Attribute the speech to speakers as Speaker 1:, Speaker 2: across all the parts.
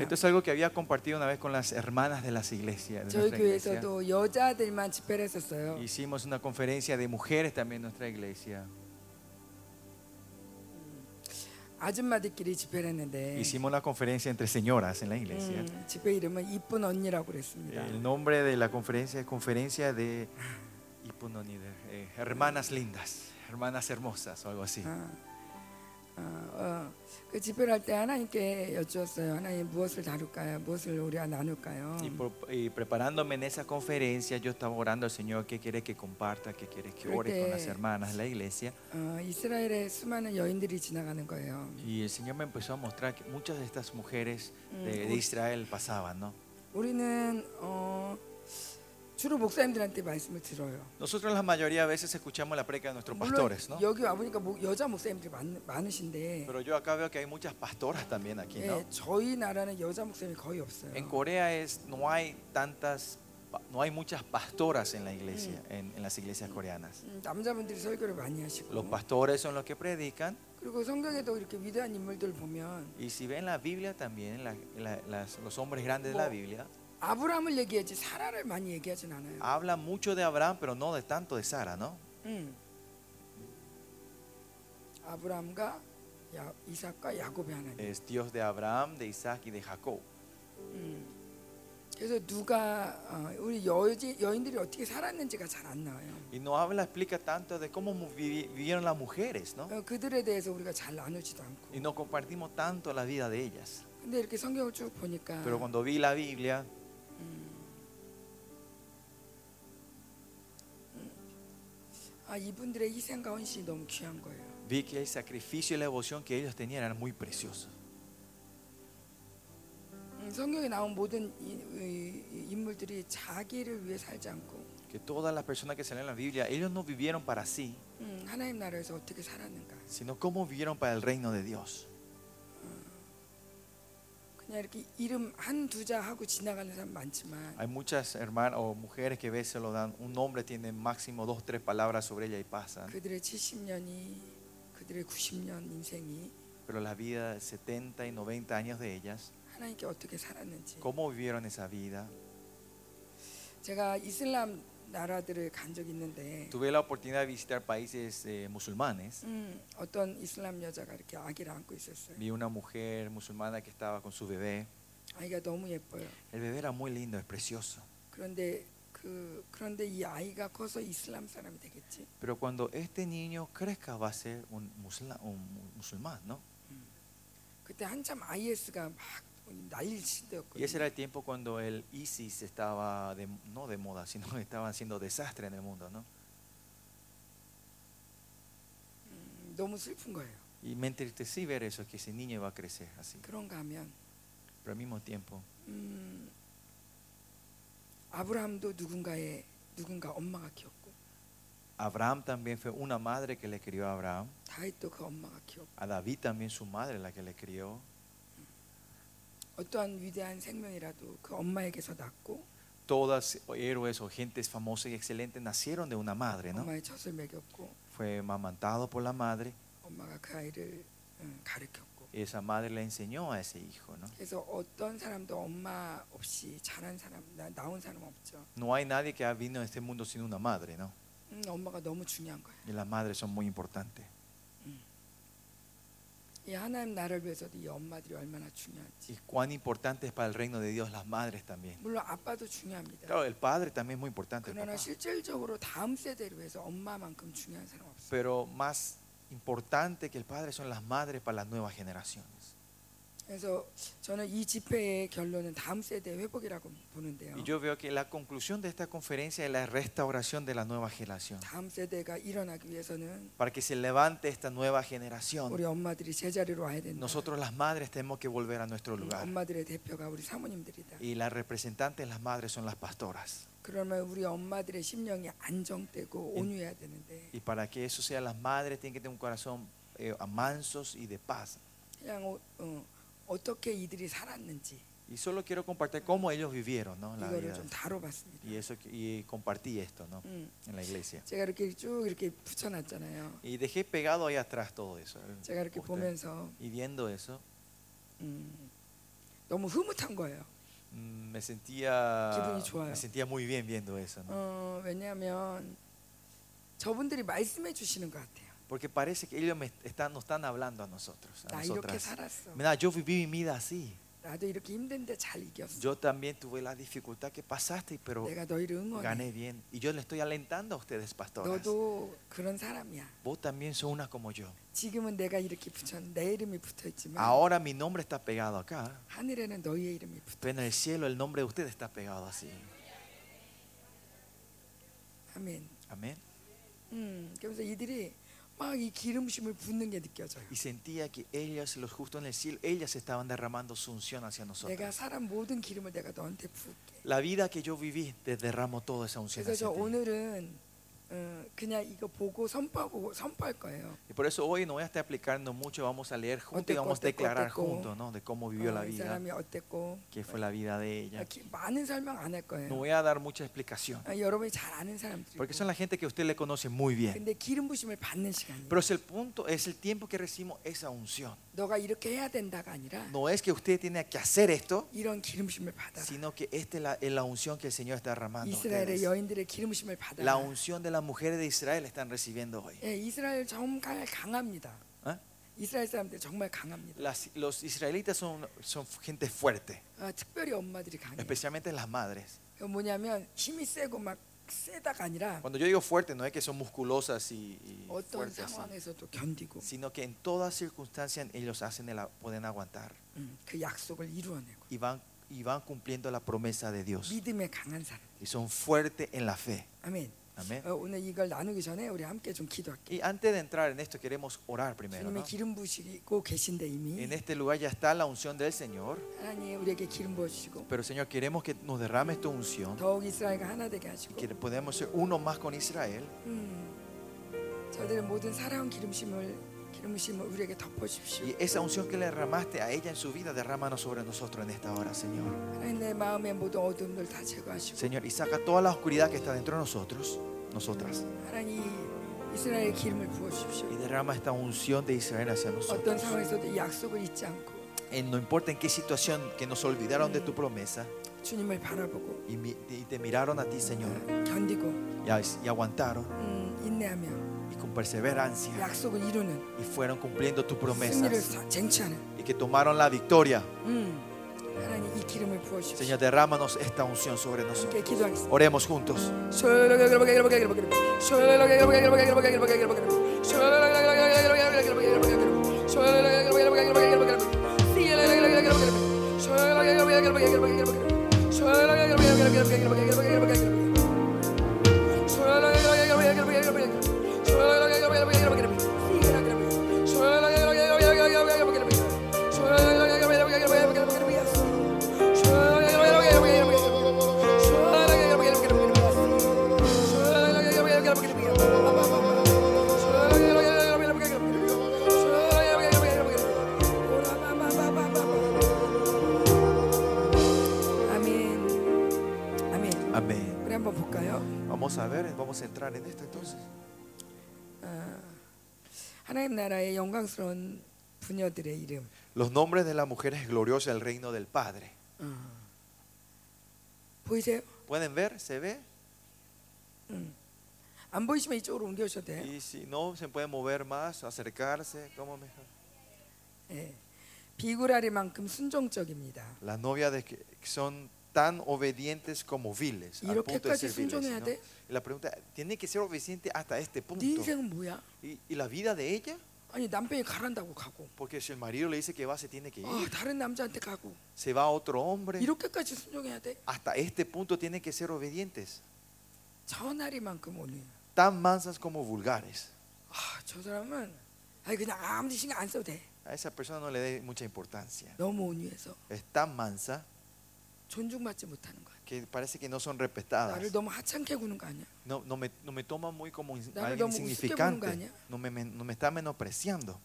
Speaker 1: Esto es algo que había compartido una vez con las hermanas de las iglesias. De iglesia. Hicimos una conferencia de mujeres también en nuestra iglesia. Hicimos la conferencia entre señoras en la iglesia. El nombre de la conferencia es conferencia de eh, hermanas lindas, hermanas hermosas o algo así.
Speaker 2: 아, 어, 어, 그 집회를 할 때 하나님께 여쭈었어요. 하나님 무엇을 다룰까요? 무엇을 우리가 나눌까요?
Speaker 1: Y, por- y preparándome en esa conferencia, yo estaba orando al Señor, ¿qué quiere que comparta? ¿Qué quiere que ore con las hermanas de la iglesia?
Speaker 2: 어, 이스라엘에 수많은 여인들이 지나가는 거예요.
Speaker 1: Y el Señor me empezó a mostrar que muchas de estas mujeres
Speaker 2: Mm,
Speaker 1: de, de
Speaker 2: uy.
Speaker 1: Israel pasaban, ¿no?
Speaker 2: 우리는 어, 주로 목사님들한테 말씀을 들어요.
Speaker 1: Nosotros la mayoría de veces escuchamos la preca de nuestros
Speaker 2: 물론
Speaker 1: pastores, ¿no?
Speaker 2: 여기 와 보니까 목- 여자 목사님들이 많, 많으신데
Speaker 1: Pero yo acá veo que hay muchas pastoras también aquí, ¿no?
Speaker 2: 예, 저희 나라는 여자 목사님이 거의 없어요.
Speaker 1: En Corea es, no hay tantas, pa- no hay muchas pastoras en la iglesia, en, en las iglesias coreanas.
Speaker 2: 음, 남자분들이 설교를 많이 하시고
Speaker 1: Los pastores son los que predican
Speaker 2: 그리고 성경에도 이렇게 위대한 인물들 보면
Speaker 1: y si ven la Biblia también, la- la- las- los hombres grandes de la
Speaker 2: Bo-
Speaker 1: Biblia,
Speaker 2: 아브라함을 얘기하지 사라를 많이 얘기하진 않아요.
Speaker 1: hablan mucho de Abraham, pero no de tanto de Sara, ¿no?
Speaker 2: 음. 아브라함과 야, 이삭과 야곱의 하나님.
Speaker 1: Es Dios de Abraham, de Isaac y de Jacob.
Speaker 2: 음. 그래서 누가 어, 우리 여지, 여인들이 어떻게 살았는지가 잘 안 나와요.
Speaker 1: Y no habla, explica tanto de cómo mu- vivi- vivieron las mujeres, ¿no?
Speaker 2: 어, 그들에 대해서 우리가 잘 나누지도 않고.
Speaker 1: Y no compartimos tanto la vida de ellas.
Speaker 2: 근데 이렇게 성경을 쭉 보니까
Speaker 1: Pero cuando vi la Biblia,
Speaker 2: 아 이분들의 희생과 헌신이 너무 귀한 거예요.
Speaker 1: vi que el sacrificio y la devoción que ellos tenían eran muy preciosos.
Speaker 2: 음, 성경에 나온 모든 이, 이- 이 인물들이 자기를 위해 살지 않고
Speaker 1: Que todas las personas que salen en la Biblia, ellos no vivieron para sí,
Speaker 2: 음, 하나님 나라에서 어떻게 살았는가.
Speaker 1: sino cómo vivieron para el reino de Dios. Hay muchas hermanas o mujeres que a veces lo dan, un nombre tiene máximo dos, tres palabras sobre ella y pasan.
Speaker 2: 그들의 70년이 그들의 90년 인생이
Speaker 1: Pero la vida de 70 y 90 años de ellas,
Speaker 2: 하나님께 어떻게 살았는지.
Speaker 1: cómo vivieron esa vida.
Speaker 2: 제가 이슬람 나라들을 간 적이 있는데
Speaker 1: Tuve la oportunidad de visitar países eh, musulmanes.
Speaker 2: 음, 어떤 이슬람 여자가 이렇게 아기를 안고 있었어요.
Speaker 1: Vi una mujer musulmana que estaba con su bebé.
Speaker 2: 아이가 너무 예뻐요.
Speaker 1: El bebé era muy lindo, es precioso.
Speaker 2: 그런데 그 그런데 이 아이가 커서 이슬람 사람이 되겠지.
Speaker 1: Pero cuando este niño crezca va a ser un, musla- un mu- musulmán, ¿no?
Speaker 2: 그때 한참 IS가 막 난리 칠
Speaker 1: y ese era el tiempo cuando el ISIS estaba, no de moda, sino estaba haciendo desastre en el mundo, ¿no? Y me entristecí ver eso, que ese niño iba a crecer así. Pero al mismo tiempo, Abraham también fue una madre que le crió a Abraham. A David también su madre la que le crió.
Speaker 2: 어떠한 위대한 생명이라도 그 엄마에게서 났고
Speaker 1: Todas héroes o gentes famosas y excelentes nacieron de una madre, ¿no?
Speaker 2: 엄마의 젖을 먹였고
Speaker 1: Fue amamantado por la madre
Speaker 2: 엄마가 그 아이를 음, 가르쳤고
Speaker 1: y esa madre le enseñó a ese hijo, ¿no?
Speaker 2: 그래서 어떤 사람도 엄마 없이 자란 사람 나, 나온 사람 없죠.
Speaker 1: No hay nadie que ha venido a este mundo sin una madre, ¿no?
Speaker 2: 음, 엄마가 너무 중요한 거예요.
Speaker 1: Y las madres son muy importantes.
Speaker 2: 이 하나님 나라를 위해서도 이 엄마들이 얼마나 중요한지.
Speaker 1: Y cuán importante es para el reino de Dios las madres también.
Speaker 2: 물론 아빠도 중요합니다.
Speaker 1: Claro, el padre también es muy importante. el
Speaker 2: 그러나
Speaker 1: papá.
Speaker 2: 실질적으로 다음 세대를 위해서 엄마만큼 중요한 사람 없어요.
Speaker 1: Pero más importante que el padre son las madres para las nuevas generaciones.
Speaker 2: 그래서 저는 이 집회의 결론은 다음 세대 회복이라고 보는데요.
Speaker 1: Y yo veo que la conclusión de esta conferencia es la restauración de la nueva generación.
Speaker 2: 다음 세대가 일어나기 위해서는
Speaker 1: Para que se levante esta nueva generación,
Speaker 2: 우리 엄마들이 제자리로 와야 된다.
Speaker 1: nosotros las madres tenemos que volver a nuestro
Speaker 2: 음,
Speaker 1: lugar.
Speaker 2: 엄마들의 대표가 우리 사모님들이다.
Speaker 1: Y las representantes de las madres son las pastoras.
Speaker 2: 그러면 우리 엄마들의 심령이 안정되고
Speaker 1: 예.
Speaker 2: 온유해야 되는데
Speaker 1: Y para que eso sea, las madres tienen que tener un corazón eh, mansos y de paz.
Speaker 2: 그냥 어, 어, 어떻게 이들이 살았는지
Speaker 1: Y solo quiero compartir cómo ellos vivieron, ¿no? La
Speaker 2: 이거를
Speaker 1: vida.
Speaker 2: 좀 다뤄봤습니다.
Speaker 1: Y eso que- y compartí esto, ¿no?
Speaker 2: 음,
Speaker 1: En la iglesia.
Speaker 2: 제가 이렇게 쭉 이렇게 붙여놨잖아요.
Speaker 1: Y dejé pegado ahí atrás todo eso. el
Speaker 2: 제가 이렇게
Speaker 1: póster.
Speaker 2: 보면서
Speaker 1: Y viendo eso,
Speaker 2: 음, 너무 흐뭇한 거예요.
Speaker 1: mm, me sentía
Speaker 2: 기분이 좋아요.
Speaker 1: me sentía muy bien viendo eso, ¿no?
Speaker 2: 어, 왜냐하면 저분들이 말씀해 주시는 것 같아요.
Speaker 1: Porque parece que ellos me están, nos están hablando a nosotros, a
Speaker 2: 나 이렇게
Speaker 1: nosotras.
Speaker 2: 살았어.
Speaker 1: Mira, yo viví mi vida así.
Speaker 2: 나도 이렇게 힘든데 잘 이겼어.
Speaker 1: Yo también tuve la dificultad que pasaste, pero
Speaker 2: 내가 너희를 응원해.
Speaker 1: gané bien. Y yo le estoy alentando a ustedes, pastoras.
Speaker 2: 너도 그런 사람이야.
Speaker 1: Vos también sos una como yo.
Speaker 2: 지금은 내가 이렇게 붙여 내 이름이 붙어 있지만
Speaker 1: Ahora mi nombre está pegado acá,
Speaker 2: 하늘에는 너희의 이름이 붙어.
Speaker 1: pero en el cielo el nombre de ustedes está pegado así.
Speaker 2: 아멘.
Speaker 1: Amén.
Speaker 2: 음, 그래서 이들이
Speaker 1: y sentía que ellas, los justos en el cielo, ellas estaban derramando su unción hacia nosotros. La vida que yo viví, te derramo toda esa unción. Hacia ti. Y por eso hoy no voy a estar aplicando mucho, vamos a leer juntos y vamos a declarar juntos ¿no? de cómo vivió la vida, qué fue la vida de ella. No voy a dar mucha explicación, porque son la gente que usted le conoce muy bien. Pero es el punto, es el tiempo que recibimos esa unción.
Speaker 2: 너가 이렇게 해야 된다가 아니라
Speaker 1: No es que usted tiene que hacer esto,
Speaker 2: 이런 기름 부심을 받아라.
Speaker 1: sino que esta es la, es la unción que el Señor está derramando. a
Speaker 2: 이스라엘의
Speaker 1: ustedes.
Speaker 2: 여인들의 기름 부심을 받아라.
Speaker 1: La unción de las mujeres de Israel están recibiendo hoy.
Speaker 2: 예, 이스라엘 정말 강합니다.
Speaker 1: ¿Eh?
Speaker 2: 이스라엘 사람들 정말 강합니다.
Speaker 1: Las- los israelitas son, son gente fuerte,
Speaker 2: 아, 특별히 엄마들이 강해요.
Speaker 1: especialmente las madres.
Speaker 2: 그 뭐냐면 힘이 세고 막 세다가 아니라
Speaker 1: Cuando yo digo fuerte, no es que son musculosas y, y fuertes, sino que en todas circunstancias ellos hacen el, pueden aguantar y van, y van cumpliendo la promesa de Dios. Y son fuertes en la fe.
Speaker 2: Amén.
Speaker 1: Amén.
Speaker 2: 어, 오늘 이걸 나누기 전에 우리 함께 좀 기도할게요.
Speaker 1: Y antes de entrar en esto, queremos orar primero.
Speaker 2: 주님의
Speaker 1: ¿no?
Speaker 2: 기름 부시고 계신데 이미
Speaker 1: En este lugar ya está la unción del Señor,
Speaker 2: 하나님 우리에게 기름 부어주시고
Speaker 1: pero Señor, queremos que nos derrames tu unción,
Speaker 2: 더욱 이스라엘과 하나 되게 하시고
Speaker 1: que podemos ser uno más con Israel.
Speaker 2: 음, 저들의 모든 살아온 기름심을
Speaker 1: Y esa unción que le derramaste a ella en su vida, derrámanos sobre nosotros en esta hora, Señor. Señor, y saca toda la oscuridad que está dentro de nosotros, nosotras. Y derrama esta unción de Israel hacia nosotros. En, no importa en qué situación que nos olvidaron de tu promesa. Y, te miraron a ti, Señor. y, aguantaron perseverancia
Speaker 2: 약속을 이루는
Speaker 1: y fueron cumpliendo tus
Speaker 2: 승리를
Speaker 1: promesas
Speaker 2: 사- 쟁취하는
Speaker 1: y que tomaron la victoria.
Speaker 2: 음, 하나님 이 기름을 부어주십시오.
Speaker 1: Señor, derrámanos esta unción sobre
Speaker 2: 함께
Speaker 1: nosotros.
Speaker 2: 기도하겠습니다.
Speaker 1: Oremos juntos. Vamos a ver, vamos a entrar en esto entonces.
Speaker 2: 하나님 나라의 영광스러운 부녀들의 이름.
Speaker 1: Los nombres de las mujeres gloriosas del reino del Padre.
Speaker 2: 보이세요?
Speaker 1: ¿Pueden ver? ¿Se ve?
Speaker 2: 안 보이시면 이쪽으로 옮겨오셔도 돼요.
Speaker 1: Y si no, se puede mover más, acercarse. ¿Cómo mejor?
Speaker 2: 예. 비굴하리만큼 순종적입니다.
Speaker 1: Las novias de que son tan obedientes como viles. Al punto de
Speaker 2: 이렇게까지
Speaker 1: ser viles,
Speaker 2: 순종해야
Speaker 1: ¿no?
Speaker 2: 돼?
Speaker 1: Y la pregunta, ¿tiene que ser obediente hasta este punto?
Speaker 2: 네 인생은 뭐야?
Speaker 1: ¿Y, y la vida de ella?
Speaker 2: 아니 남편이 가란다고 가고,
Speaker 1: Porque si el marido le dice que va, se tiene que ir.
Speaker 2: 아, 다른 남자한테 가고,
Speaker 1: Se va a otro hombre.
Speaker 2: 이렇게까지 순종해야 돼?
Speaker 1: Hasta este punto tienen que ser obedientes.
Speaker 2: 천하리만큼 오늘.
Speaker 1: Tan mansas como vulgares.
Speaker 2: 아, 저 사람은 아니 그냥 아무리 신경 안 써도 돼.
Speaker 1: A esa persona no le dé mucha importancia.
Speaker 2: 너무 온유해서
Speaker 1: Es tan mansa
Speaker 2: 존중받지 못하는 거야.
Speaker 1: que parece que no son
Speaker 2: 나를
Speaker 1: respetadas.
Speaker 2: 너무 하찮게 구는 거 아니야?
Speaker 1: No, no, me, no me toma muy como in-
Speaker 2: 나를
Speaker 1: alguien
Speaker 2: 너무 우습게 보는 거
Speaker 1: insignificante.
Speaker 2: 아니야?
Speaker 1: No me, me- no me está menospreciando.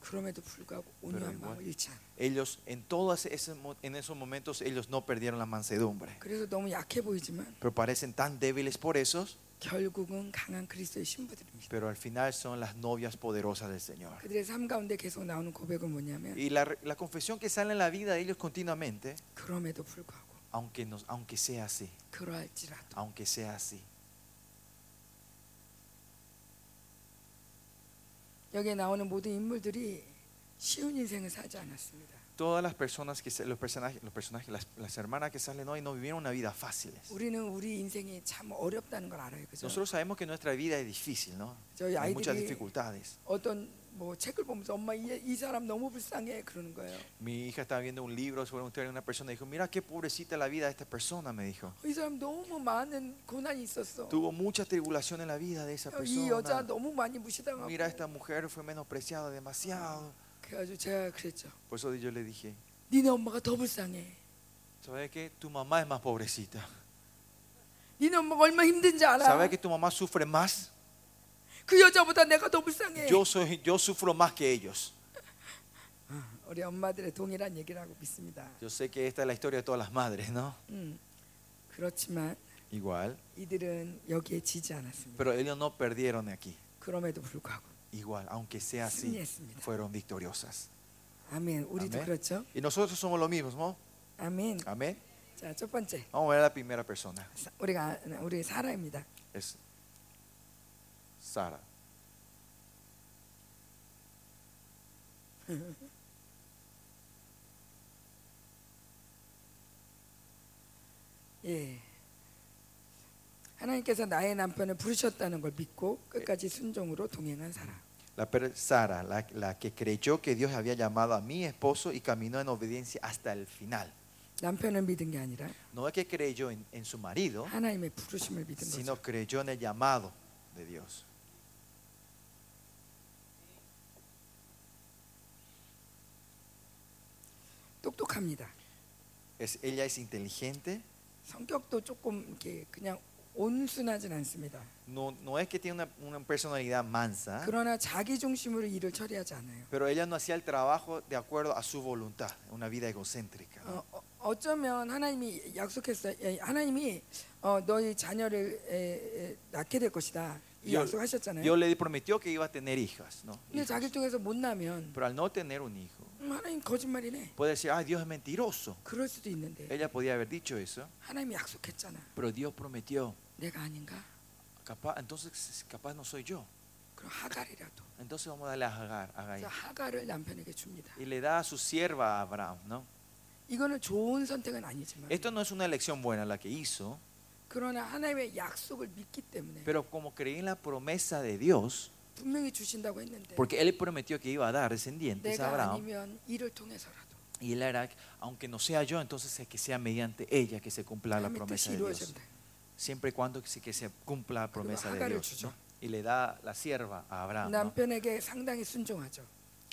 Speaker 2: 그럼에도 불구하고 온유한
Speaker 1: igual.
Speaker 2: 마음을 잃지 않아.
Speaker 1: Ellos en todos ese mo- en esos momentos ellos no perdieron la mansedumbre.
Speaker 2: 그래서 너무 약해 보이지만
Speaker 1: Pero parecen tan débiles por eso,
Speaker 2: 결국은 강한 그리스도의 신부들입니다.
Speaker 1: pero al final son las novias poderosas del Señor.
Speaker 2: 그들의 삶 가운데 계속 나오는 고백은 뭐냐면
Speaker 1: Y la, la confesión que sale en la vida de ellos continuamente,
Speaker 2: 그럼에도 불구하고
Speaker 1: aunque, nos, aunque sea así,
Speaker 2: 그러할지라도
Speaker 1: aunque sea así.
Speaker 2: 여기에 나오는 모든 인물들이 쉬운 인생을 살지 않았습니다.
Speaker 1: Todas las personas que se- los personajes, los personajes las, las hermanas que salen hoy no vivieron una vida fácil.
Speaker 2: 우리는 우리 인생이 참 어렵다는 걸 알아요. 그죠?
Speaker 1: Nosotros sabemos que nuestra vida es difícil, ¿no?
Speaker 2: 저희
Speaker 1: Hay muchas
Speaker 2: 아이들이
Speaker 1: dificultades.
Speaker 2: 어떤 뭐 책을 보면서 엄마 이, 이 사람 너무 불쌍해 그러는 거예요.
Speaker 1: Mi hija estaba viendo un libro sobre una historia de una persona y dijo, mira qué pobrecita la vida de esta persona, me dijo.
Speaker 2: 이 사람 너무 많은 고난이 있었어.
Speaker 1: Tuvo mucha tribulación en la vida de esa
Speaker 2: 이 여자
Speaker 1: persona.
Speaker 2: 너무 많이 무시당하고.
Speaker 1: Mira, esta mujer fue menospreciada demasiado.
Speaker 2: 그래가지고 제가 그랬죠.
Speaker 1: Por eso yo le dije,
Speaker 2: 니네 엄마가 더 불쌍해.
Speaker 1: ¿sabes qué? Tu mamá es más pobrecita.
Speaker 2: 니네 엄마가 얼마나 힘든지 알아.
Speaker 1: ¿Sabes que tu mamá sufre más?
Speaker 2: 그 여자보다 내가 더 불쌍해.
Speaker 1: Yo, soy, yo sufro más que ellos.
Speaker 2: 우리 엄마들의 동일한 얘기라고 믿습니다.
Speaker 1: Yo sé que esta es la historia de todas las madres, ¿no?
Speaker 2: 음, 그렇지만
Speaker 1: Igual.
Speaker 2: 이들은 여기에 지지 않았습니다.
Speaker 1: Pero ellos no perdieron aquí.
Speaker 2: 그럼에도 불구하고
Speaker 1: Igual, aunque sea así,
Speaker 2: 승리했습니다.
Speaker 1: fueron victoriosas.
Speaker 2: 아멘. 우리도
Speaker 1: 아멘.
Speaker 2: 그렇죠.
Speaker 1: Y nosotros somos lo mismo, ¿no?
Speaker 2: 아멘.
Speaker 1: Amén.
Speaker 2: 자, 첫 번째
Speaker 1: Vamos a ver a la primera persona.
Speaker 2: 사- 우리가 우리 사라입니다.
Speaker 1: Es Sara.
Speaker 2: 예. 하나님께서 나의 남편을 부르셨다는 걸 믿고 끝까지 순종으로 동행한 사람.
Speaker 1: La per- Sara, la, la que creyó que Dios había llamado a mi esposo y caminó en obediencia hasta el final.
Speaker 2: 남편을 믿은 게 아니라
Speaker 1: No es que creyó en, en su marido,
Speaker 2: 하나님의 부르심을 믿은 거죠.
Speaker 1: sino creyó en el llamado de Dios.
Speaker 2: 똑똑합니다.
Speaker 1: Es, ella es inteligente,
Speaker 2: 성격도 조금 이렇게 그냥 온순하진 않습니다.
Speaker 1: no, no es que tiene una, una personalidad mansa,
Speaker 2: 그러나 자기 중심으로 일을 처리하지 않아요.
Speaker 1: pero ella no hacía el trabajo de acuerdo a su voluntad, una vida egocéntrica.
Speaker 2: 어, 어, 어쩌면 하나님이 약속했어요. 예, 하나님이 어, 너희 자녀를 에, 에, 낳게 될 것이다. 이
Speaker 1: Dios,
Speaker 2: 약속하셨잖아요.
Speaker 1: Dios le prometió que iba a tener hijas, ¿no?
Speaker 2: 근데
Speaker 1: Hijos.
Speaker 2: 자기 중에서 못 나면
Speaker 1: Pero al no tener un hijo,
Speaker 2: 음, 하나님 거짓말이네.
Speaker 1: puede decir, ay, Dios es mentiroso.
Speaker 2: 그럴 수도 있는데
Speaker 1: Ella podía haber dicho eso,
Speaker 2: 하나님이 약속했잖아.
Speaker 1: pero Dios prometió.
Speaker 2: 내가 아닌가?
Speaker 1: Capaz, entonces, capaz no soy yo.
Speaker 2: 그럼 하갈이라도.
Speaker 1: Entonces vamos a darle a Hagar, a
Speaker 2: 그래서
Speaker 1: Agar.
Speaker 2: 하갈을 남편에게 줍니다.
Speaker 1: Y le da a su sierva a Abraham, ¿no?
Speaker 2: 이거는 좋은 선택은 아니지만
Speaker 1: Esto no es una elección buena la que hizo, pero como creí en la promesa de Dios, porque Él prometió que iba a dar descendientes a Abraham, y Él hará, aunque no sea yo, entonces que sea mediante ella que se cumpla la promesa de Dios. Siempre y cuando que se cumpla la promesa de Dios. ¿no? Y le da la sierva a Abraham. ¿no?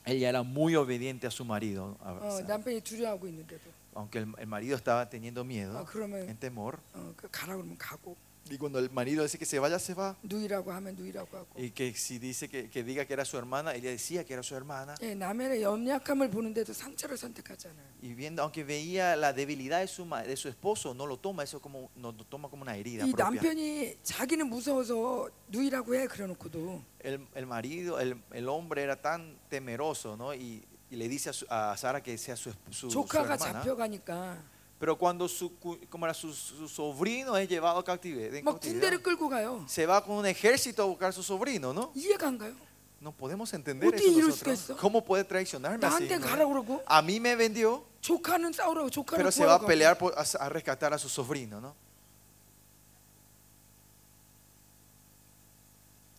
Speaker 1: Era muy obediente a su marido. A
Speaker 2: 어, 남편이 두려워하고 있는데도
Speaker 1: aunque el, el marido estaba teniendo miedo,
Speaker 2: 어, 그러면
Speaker 1: en temor.
Speaker 2: 어, 그 가라 그러면 가고
Speaker 1: Y cuando el marido dice que se vaya, se va.
Speaker 2: 누이라고 하면 누이라고 하고
Speaker 1: Y que si dice que, que diga que era su hermana, ella decía que era su hermana.
Speaker 2: 예, 남의 연약함을 보는데도 상처를 선택하잖아요.
Speaker 1: Y viendo, aunque veía la debilidad de su, ma- de su esposo, no lo toma eso como, no lo toma como una herida
Speaker 2: 이
Speaker 1: propia.
Speaker 2: 남편이 자기는 무서워서 누이라고 해 그래놓고도
Speaker 1: El, el marido, el, el hombre era tan temeroso, ¿no? Y, y le dice a, su- a Sara que sea su, esp- su, su
Speaker 2: 조카가
Speaker 1: hermana.
Speaker 2: 잡혀가니까
Speaker 1: Pero cuando su, cu- como era su, su sobrino es llevado a cautiverio, en
Speaker 2: 막
Speaker 1: cautividad,
Speaker 2: 군대를 끌고 가요.
Speaker 1: se va con un ejército a buscar a su sobrino, ¿no?
Speaker 2: 이해가 안 가요.
Speaker 1: No podemos entender
Speaker 2: 어떻게
Speaker 1: eso
Speaker 2: 이럴
Speaker 1: nosotros.
Speaker 2: 수가 있어?
Speaker 1: ¿Cómo puede traicionarme así?
Speaker 2: 나한테
Speaker 1: no?
Speaker 2: 가라 그러고
Speaker 1: A mí me vendió,
Speaker 2: 조카는 싸우라고 조카를
Speaker 1: pero se va a
Speaker 2: 구하러 가고.
Speaker 1: pelear por- a, a rescatar a su sobrino, ¿no?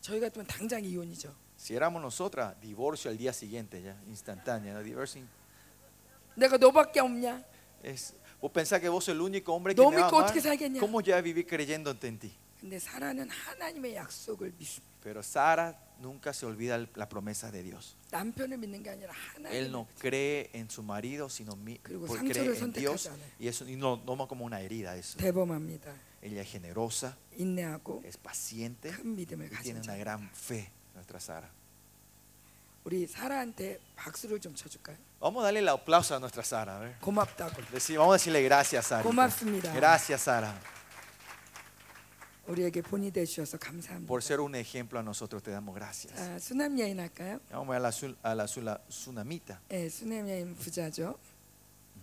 Speaker 2: 저희 같으면 당장 이혼이죠.
Speaker 1: Si éramos nosotras, divorcio al día siguiente, ya, instantánea, ¿no? Divorcio. Es, vos pensás que vos sos el único hombre que me
Speaker 2: ama.
Speaker 1: ¿Cómo ya viví creyendo en ti? Pero Sara nunca se olvida la promesa de Dios. Él no cree en su marido, sino cree en Dios. Y eso y no toma como una herida eso. Ella es generosa, es paciente, y tiene una gran fe. Nuestra Sara.
Speaker 2: 우리 사라한테 박수를 좀 쳐줄까요?
Speaker 1: Vamos a darle el aplauso a nuestra Sara. a ver.
Speaker 2: 고맙다고.
Speaker 1: Decí- vamos a decirle gracias, Sara.
Speaker 2: 고맙습니다.
Speaker 1: Gracias, Sara.
Speaker 2: 우리에게 본이 되주셔서 감사합니다.
Speaker 1: Por ser un ejemplo a nosotros te damos gracias.
Speaker 2: 자, 수남 여인 할까요?
Speaker 1: Vamos a la, sul- a la sula- tsunamita.
Speaker 2: 예, 수남 여인 부자죠.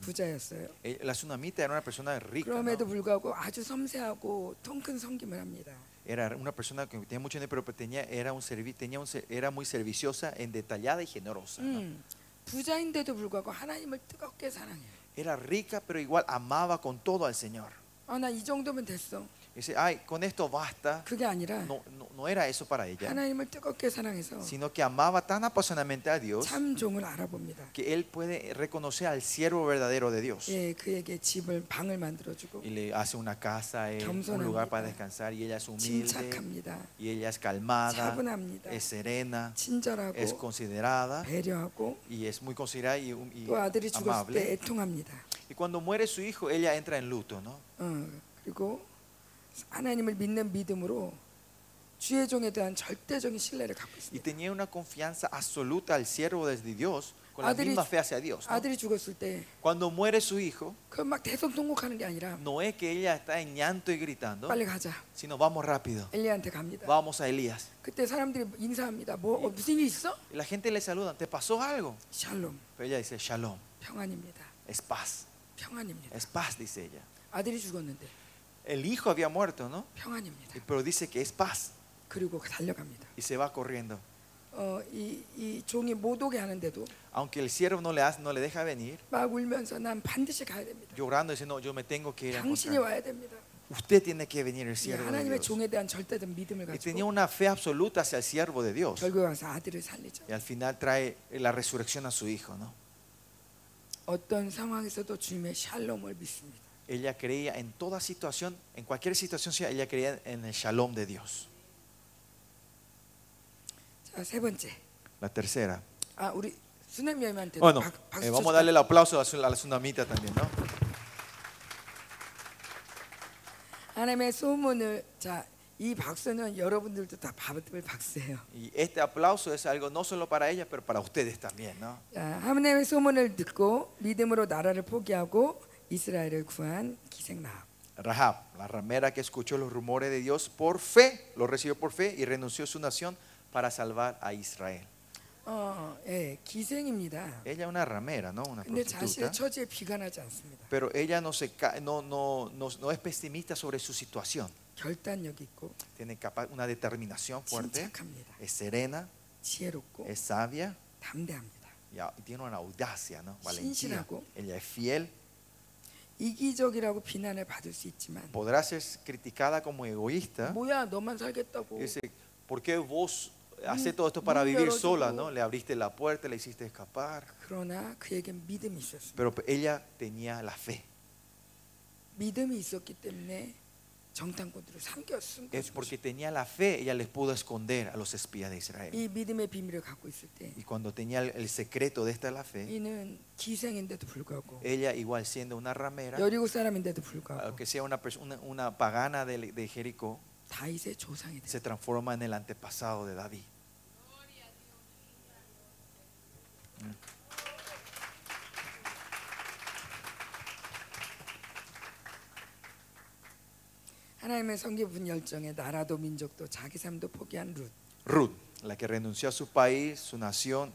Speaker 2: 부자였어요.
Speaker 1: Eh, La tsunamita era una persona rica. ¿no?
Speaker 2: 그럼에도 불구하고 아주 섬세하고 통큰 섬김을 합니다.
Speaker 1: Era una persona que tenía mucho dinero, pero tenía, era, un servi- tenía un, ser- era muy serviciosa, en detallada y generosa. ¿no?
Speaker 2: 음, 부자인데도 불구하고 하나님을 뜨겁게 사랑해요.
Speaker 1: Era rica, pero igual amaba con todo al Señor.
Speaker 2: 아, 나 이 정도면 됐어.
Speaker 1: Dice, ay, con esto basta.
Speaker 2: 그게 아니라
Speaker 1: No, no, no era eso para ella,
Speaker 2: 하나님을 뜨겁게 사랑해서
Speaker 1: sino que amaba tan apasionadamente a Dios
Speaker 2: 참 종을 알아봅니다.
Speaker 1: que él puede reconocer al siervo verdadero de Dios.
Speaker 2: 예, 그에게 집을 방을 만들어주고
Speaker 1: Y le hace una casa, a él, un
Speaker 2: 겸손합니다.
Speaker 1: lugar para descansar. Y ella es humilde,
Speaker 2: 침착합니다.
Speaker 1: y ella es calmada,
Speaker 2: 차분합니다.
Speaker 1: es serena, es
Speaker 2: 친절하고
Speaker 1: considerada,
Speaker 2: 배려하고
Speaker 1: y es muy considerada y, y
Speaker 2: 또 아들이 죽었을 때
Speaker 1: amable.
Speaker 2: 애통합니다.
Speaker 1: Y cuando muere su hijo, ella entra en luto, ¿no?
Speaker 2: 어, 그리고
Speaker 1: y tenía una confianza absoluta al siervo desde Dios con la misma fe hacia Dios. Cuando muere su hijo, no es que ella está en llanto y gritando, sino vamos rápido. Vamos a Elías. Y la gente le saluda, ¿te pasó algo? Pero ella dice, Shalom. Es paz. Es paz, dice ella.
Speaker 2: 아들이 죽었는데
Speaker 1: El hijo había muerto, ¿no?
Speaker 2: 평안입니다.
Speaker 1: Y- Pero dice que es paz
Speaker 2: 그리고 달려갑니다.
Speaker 1: y se va corriendo.
Speaker 2: 어, 이, 이 종이 못 오게 하는데도
Speaker 1: Aunque el siervo no le, hace, no le deja venir,
Speaker 2: 막 울면서 난 반드시 가야 됩니다.
Speaker 1: llorando, dice, no, yo me tengo que ir a
Speaker 2: 당신이
Speaker 1: encontrar.
Speaker 2: 와야 됩니다.
Speaker 1: Usted tiene que venir, el
Speaker 2: 이
Speaker 1: siervo de
Speaker 2: 하나님의
Speaker 1: Dios.
Speaker 2: 종에 대한 절대적 믿음을
Speaker 1: Y tenía
Speaker 2: 가지고
Speaker 1: una fe absoluta hacia el siervo de Dios.
Speaker 2: 결국 와서 아들을 살리죠.
Speaker 1: Y al final trae la resurrección a su hijo, ¿no?
Speaker 2: 어떤 상황에서도 주님의 샬롬을 믿습니다.
Speaker 1: Ella creía en toda situación, en cualquier situación, sí, ella creía en el shalom de Dios.
Speaker 2: 자, 세 번째.
Speaker 1: La tercera.
Speaker 2: 아, 우리 수남 여임한테
Speaker 1: Bueno,
Speaker 2: 박, 박수
Speaker 1: eh, vamos a
Speaker 2: 쳐줄까요?
Speaker 1: darle el aplauso a, su- a la tsunamita también, ¿no?
Speaker 2: 하나님의 소문을 자, 이 박수는 여러분들도 다 받을 박수예요.
Speaker 1: Y este aplauso es algo no solo para ella, pero para ustedes también, ¿no?
Speaker 2: 자, 하나님의 소문을 듣고 믿음으로 나라를 포기하고 이스라엘을 구한 기생 나합.
Speaker 1: Rahab, la ramera que escuchó los rumores de Dios por fe, lo recibió por fe y renunció a su nación para salvar a Israel.
Speaker 2: 어, 예, 기생입니다.
Speaker 1: Ella es una ramera, ¿no? Una
Speaker 2: 근데
Speaker 1: prostituta.
Speaker 2: 자신의 처지에 비관하지 않습니다.
Speaker 1: Pero ella no, se ca- no, no, no, no es pesimista sobre su situación.
Speaker 2: 결단력 있고
Speaker 1: Tiene capa- una determinación fuerte,
Speaker 2: 침착합니다.
Speaker 1: es serena,
Speaker 2: 지혜롭고
Speaker 1: es sabia
Speaker 2: 담대합니다.
Speaker 1: y a- y tiene una audacia, ¿no? Valentía.
Speaker 2: 신실하고.
Speaker 1: Ella es fiel,
Speaker 2: 이기적이라고 비난을 받을 수 있지만
Speaker 1: podrá ser criticada como egoísta.
Speaker 2: 뭐야 너만 살겠다고
Speaker 1: Dice, ¿por qué vos haces todo esto para
Speaker 2: muy
Speaker 1: vivir
Speaker 2: erótico.
Speaker 1: sola, no? Le abriste la puerta, le hiciste escapar.
Speaker 2: 그러나 그에겐 믿음이 있었습니다.
Speaker 1: Pero ella tenía la fe.
Speaker 2: 믿음이 있었기 때문에
Speaker 1: Es porque tenía la fe, ella les pudo esconder a los espías de Israel. Y cuando tenía el secreto de esta la fe, ella igual siendo una ramera, aunque sea una, persona, una pagana de, Jericó, se transforma en el antepasado de David. Mm.
Speaker 2: 하나님의 성기분 열정에 나라도 민족도 자기 삶도 포기한 룻.
Speaker 1: Ruth, la que renunció a su país, su nación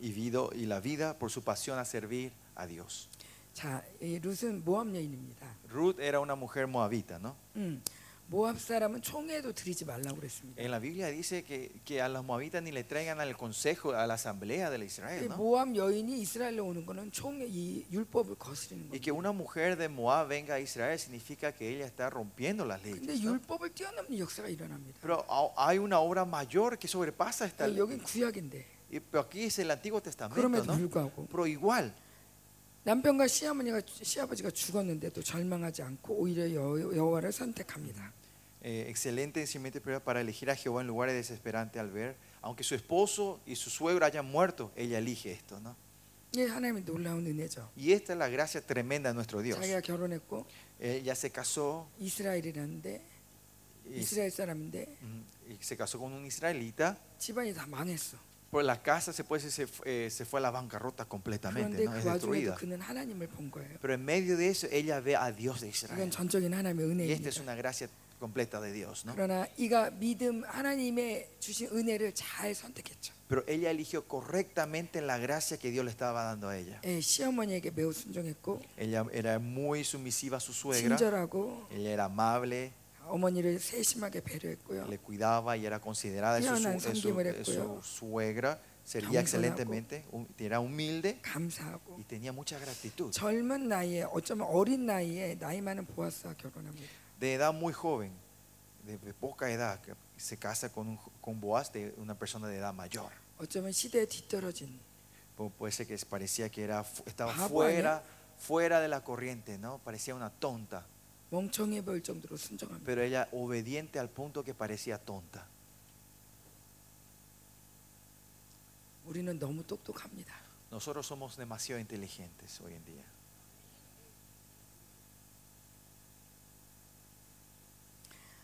Speaker 1: y, vido- y la vida por su pasión a servir a Dios.
Speaker 2: 자, 이 룻은 모압 여인입니다.
Speaker 1: Ruth era una mujer moabita, ¿no?
Speaker 2: 음, 모압 사람은 총회도 드리지 말라고 그랬습니다.
Speaker 1: En la Biblia dice que, que a los moabitas ni le traigan al consejo, a la asamblea de
Speaker 2: 이
Speaker 1: Israel, ¿no?
Speaker 2: 모압 여인이 이스라엘로 오는 거는 총회 이 율법을 거스르는
Speaker 1: Y que
Speaker 2: 겁니다.
Speaker 1: una mujer de Moab venga a Israel significa que ella está rompiendo las
Speaker 2: 근데
Speaker 1: leyes. ¿no?
Speaker 2: 율법을 뛰어넘는 역사가 일어납니다.
Speaker 1: Pero ha- hay una obra mayor que sobrepasa esta ley.
Speaker 2: 여긴 구약인데
Speaker 1: Y- Pero aquí es el Antiguo Testamento,
Speaker 2: 그럼에도
Speaker 1: ¿no?
Speaker 2: 불구하고
Speaker 1: Pero igual,
Speaker 2: 남편과 시어머니가 시아버지가 죽었는데도 절망하지 않고 오히려 여, 여호와를 선택합니다.
Speaker 1: eh, excelente enseñamiento espiritual para elegir a Jehová en lugares desesperantes al ver, aunque su esposo y su suegro hayan muerto, ella elige esto, ¿no?
Speaker 2: 이게 하나님의 놀라운 은혜죠.
Speaker 1: Y esta es la gracia tremenda de nuestro Dios.
Speaker 2: 자기가 결혼했고
Speaker 1: Ella se casó,
Speaker 2: 이스라엘이라는데
Speaker 1: y,
Speaker 2: 이스라엘 사람인데
Speaker 1: mm, y se casó con un israelita
Speaker 2: 집안이 다 망했어.
Speaker 1: Pues la casa se, puede decir, se, fu- eh, se fue a la bancarrota completamente,
Speaker 2: 그런데
Speaker 1: ¿no? es
Speaker 2: 그 와중에도
Speaker 1: destruida.
Speaker 2: 그는 하나님을 본 거예요.
Speaker 1: Pero en medio de eso ella ve a Dios de Israel.
Speaker 2: 이건 전적인 하나님의
Speaker 1: Y esta es
Speaker 2: 은혜입니다.
Speaker 1: una gracia completa de Dios, ¿no?
Speaker 2: 그러나 이가 믿음 하나님의 주신 은혜를 잘 선택했죠.
Speaker 1: Pero ella eligió correctamente la gracia que Dios le estaba dando a ella.
Speaker 2: 예, 시어머니에게 매우 순종했고
Speaker 1: Ella era muy sumisiva a su suegra.
Speaker 2: 친절하고
Speaker 1: Ella era amable,
Speaker 2: 어머니를 세심하게 배려했고요.
Speaker 1: le cuidaba y era considerada de su,
Speaker 2: 뛰어난
Speaker 1: de su-
Speaker 2: 섬김을
Speaker 1: de su
Speaker 2: 했고요.
Speaker 1: suegra. Servía
Speaker 2: 겸손하고.
Speaker 1: excelentemente, hum- era humilde
Speaker 2: 감사하고
Speaker 1: y tenía mucha gratitud.
Speaker 2: 젊은 나이에 어쩌면 어린 나이에 나이 많은 보아스와 결혼합니다.
Speaker 1: De edad muy joven, de, de poca edad, que se casa con, un, con Boaz, de una persona de edad mayor.
Speaker 2: 어쩌면 시대에 뒤떨어진
Speaker 1: Pu- Puede ser que parecía que era, fu- estaba
Speaker 2: 바보
Speaker 1: fuera, fuera de la corriente, ¿no? Parecía una tonta.
Speaker 2: 멍청해 보일 정도로 순종합니다.
Speaker 1: Pero ella obediente al punto que parecía tonta.
Speaker 2: 우리는 너무 똑똑합니다.
Speaker 1: Nosotros somos demasiado inteligentes hoy en día.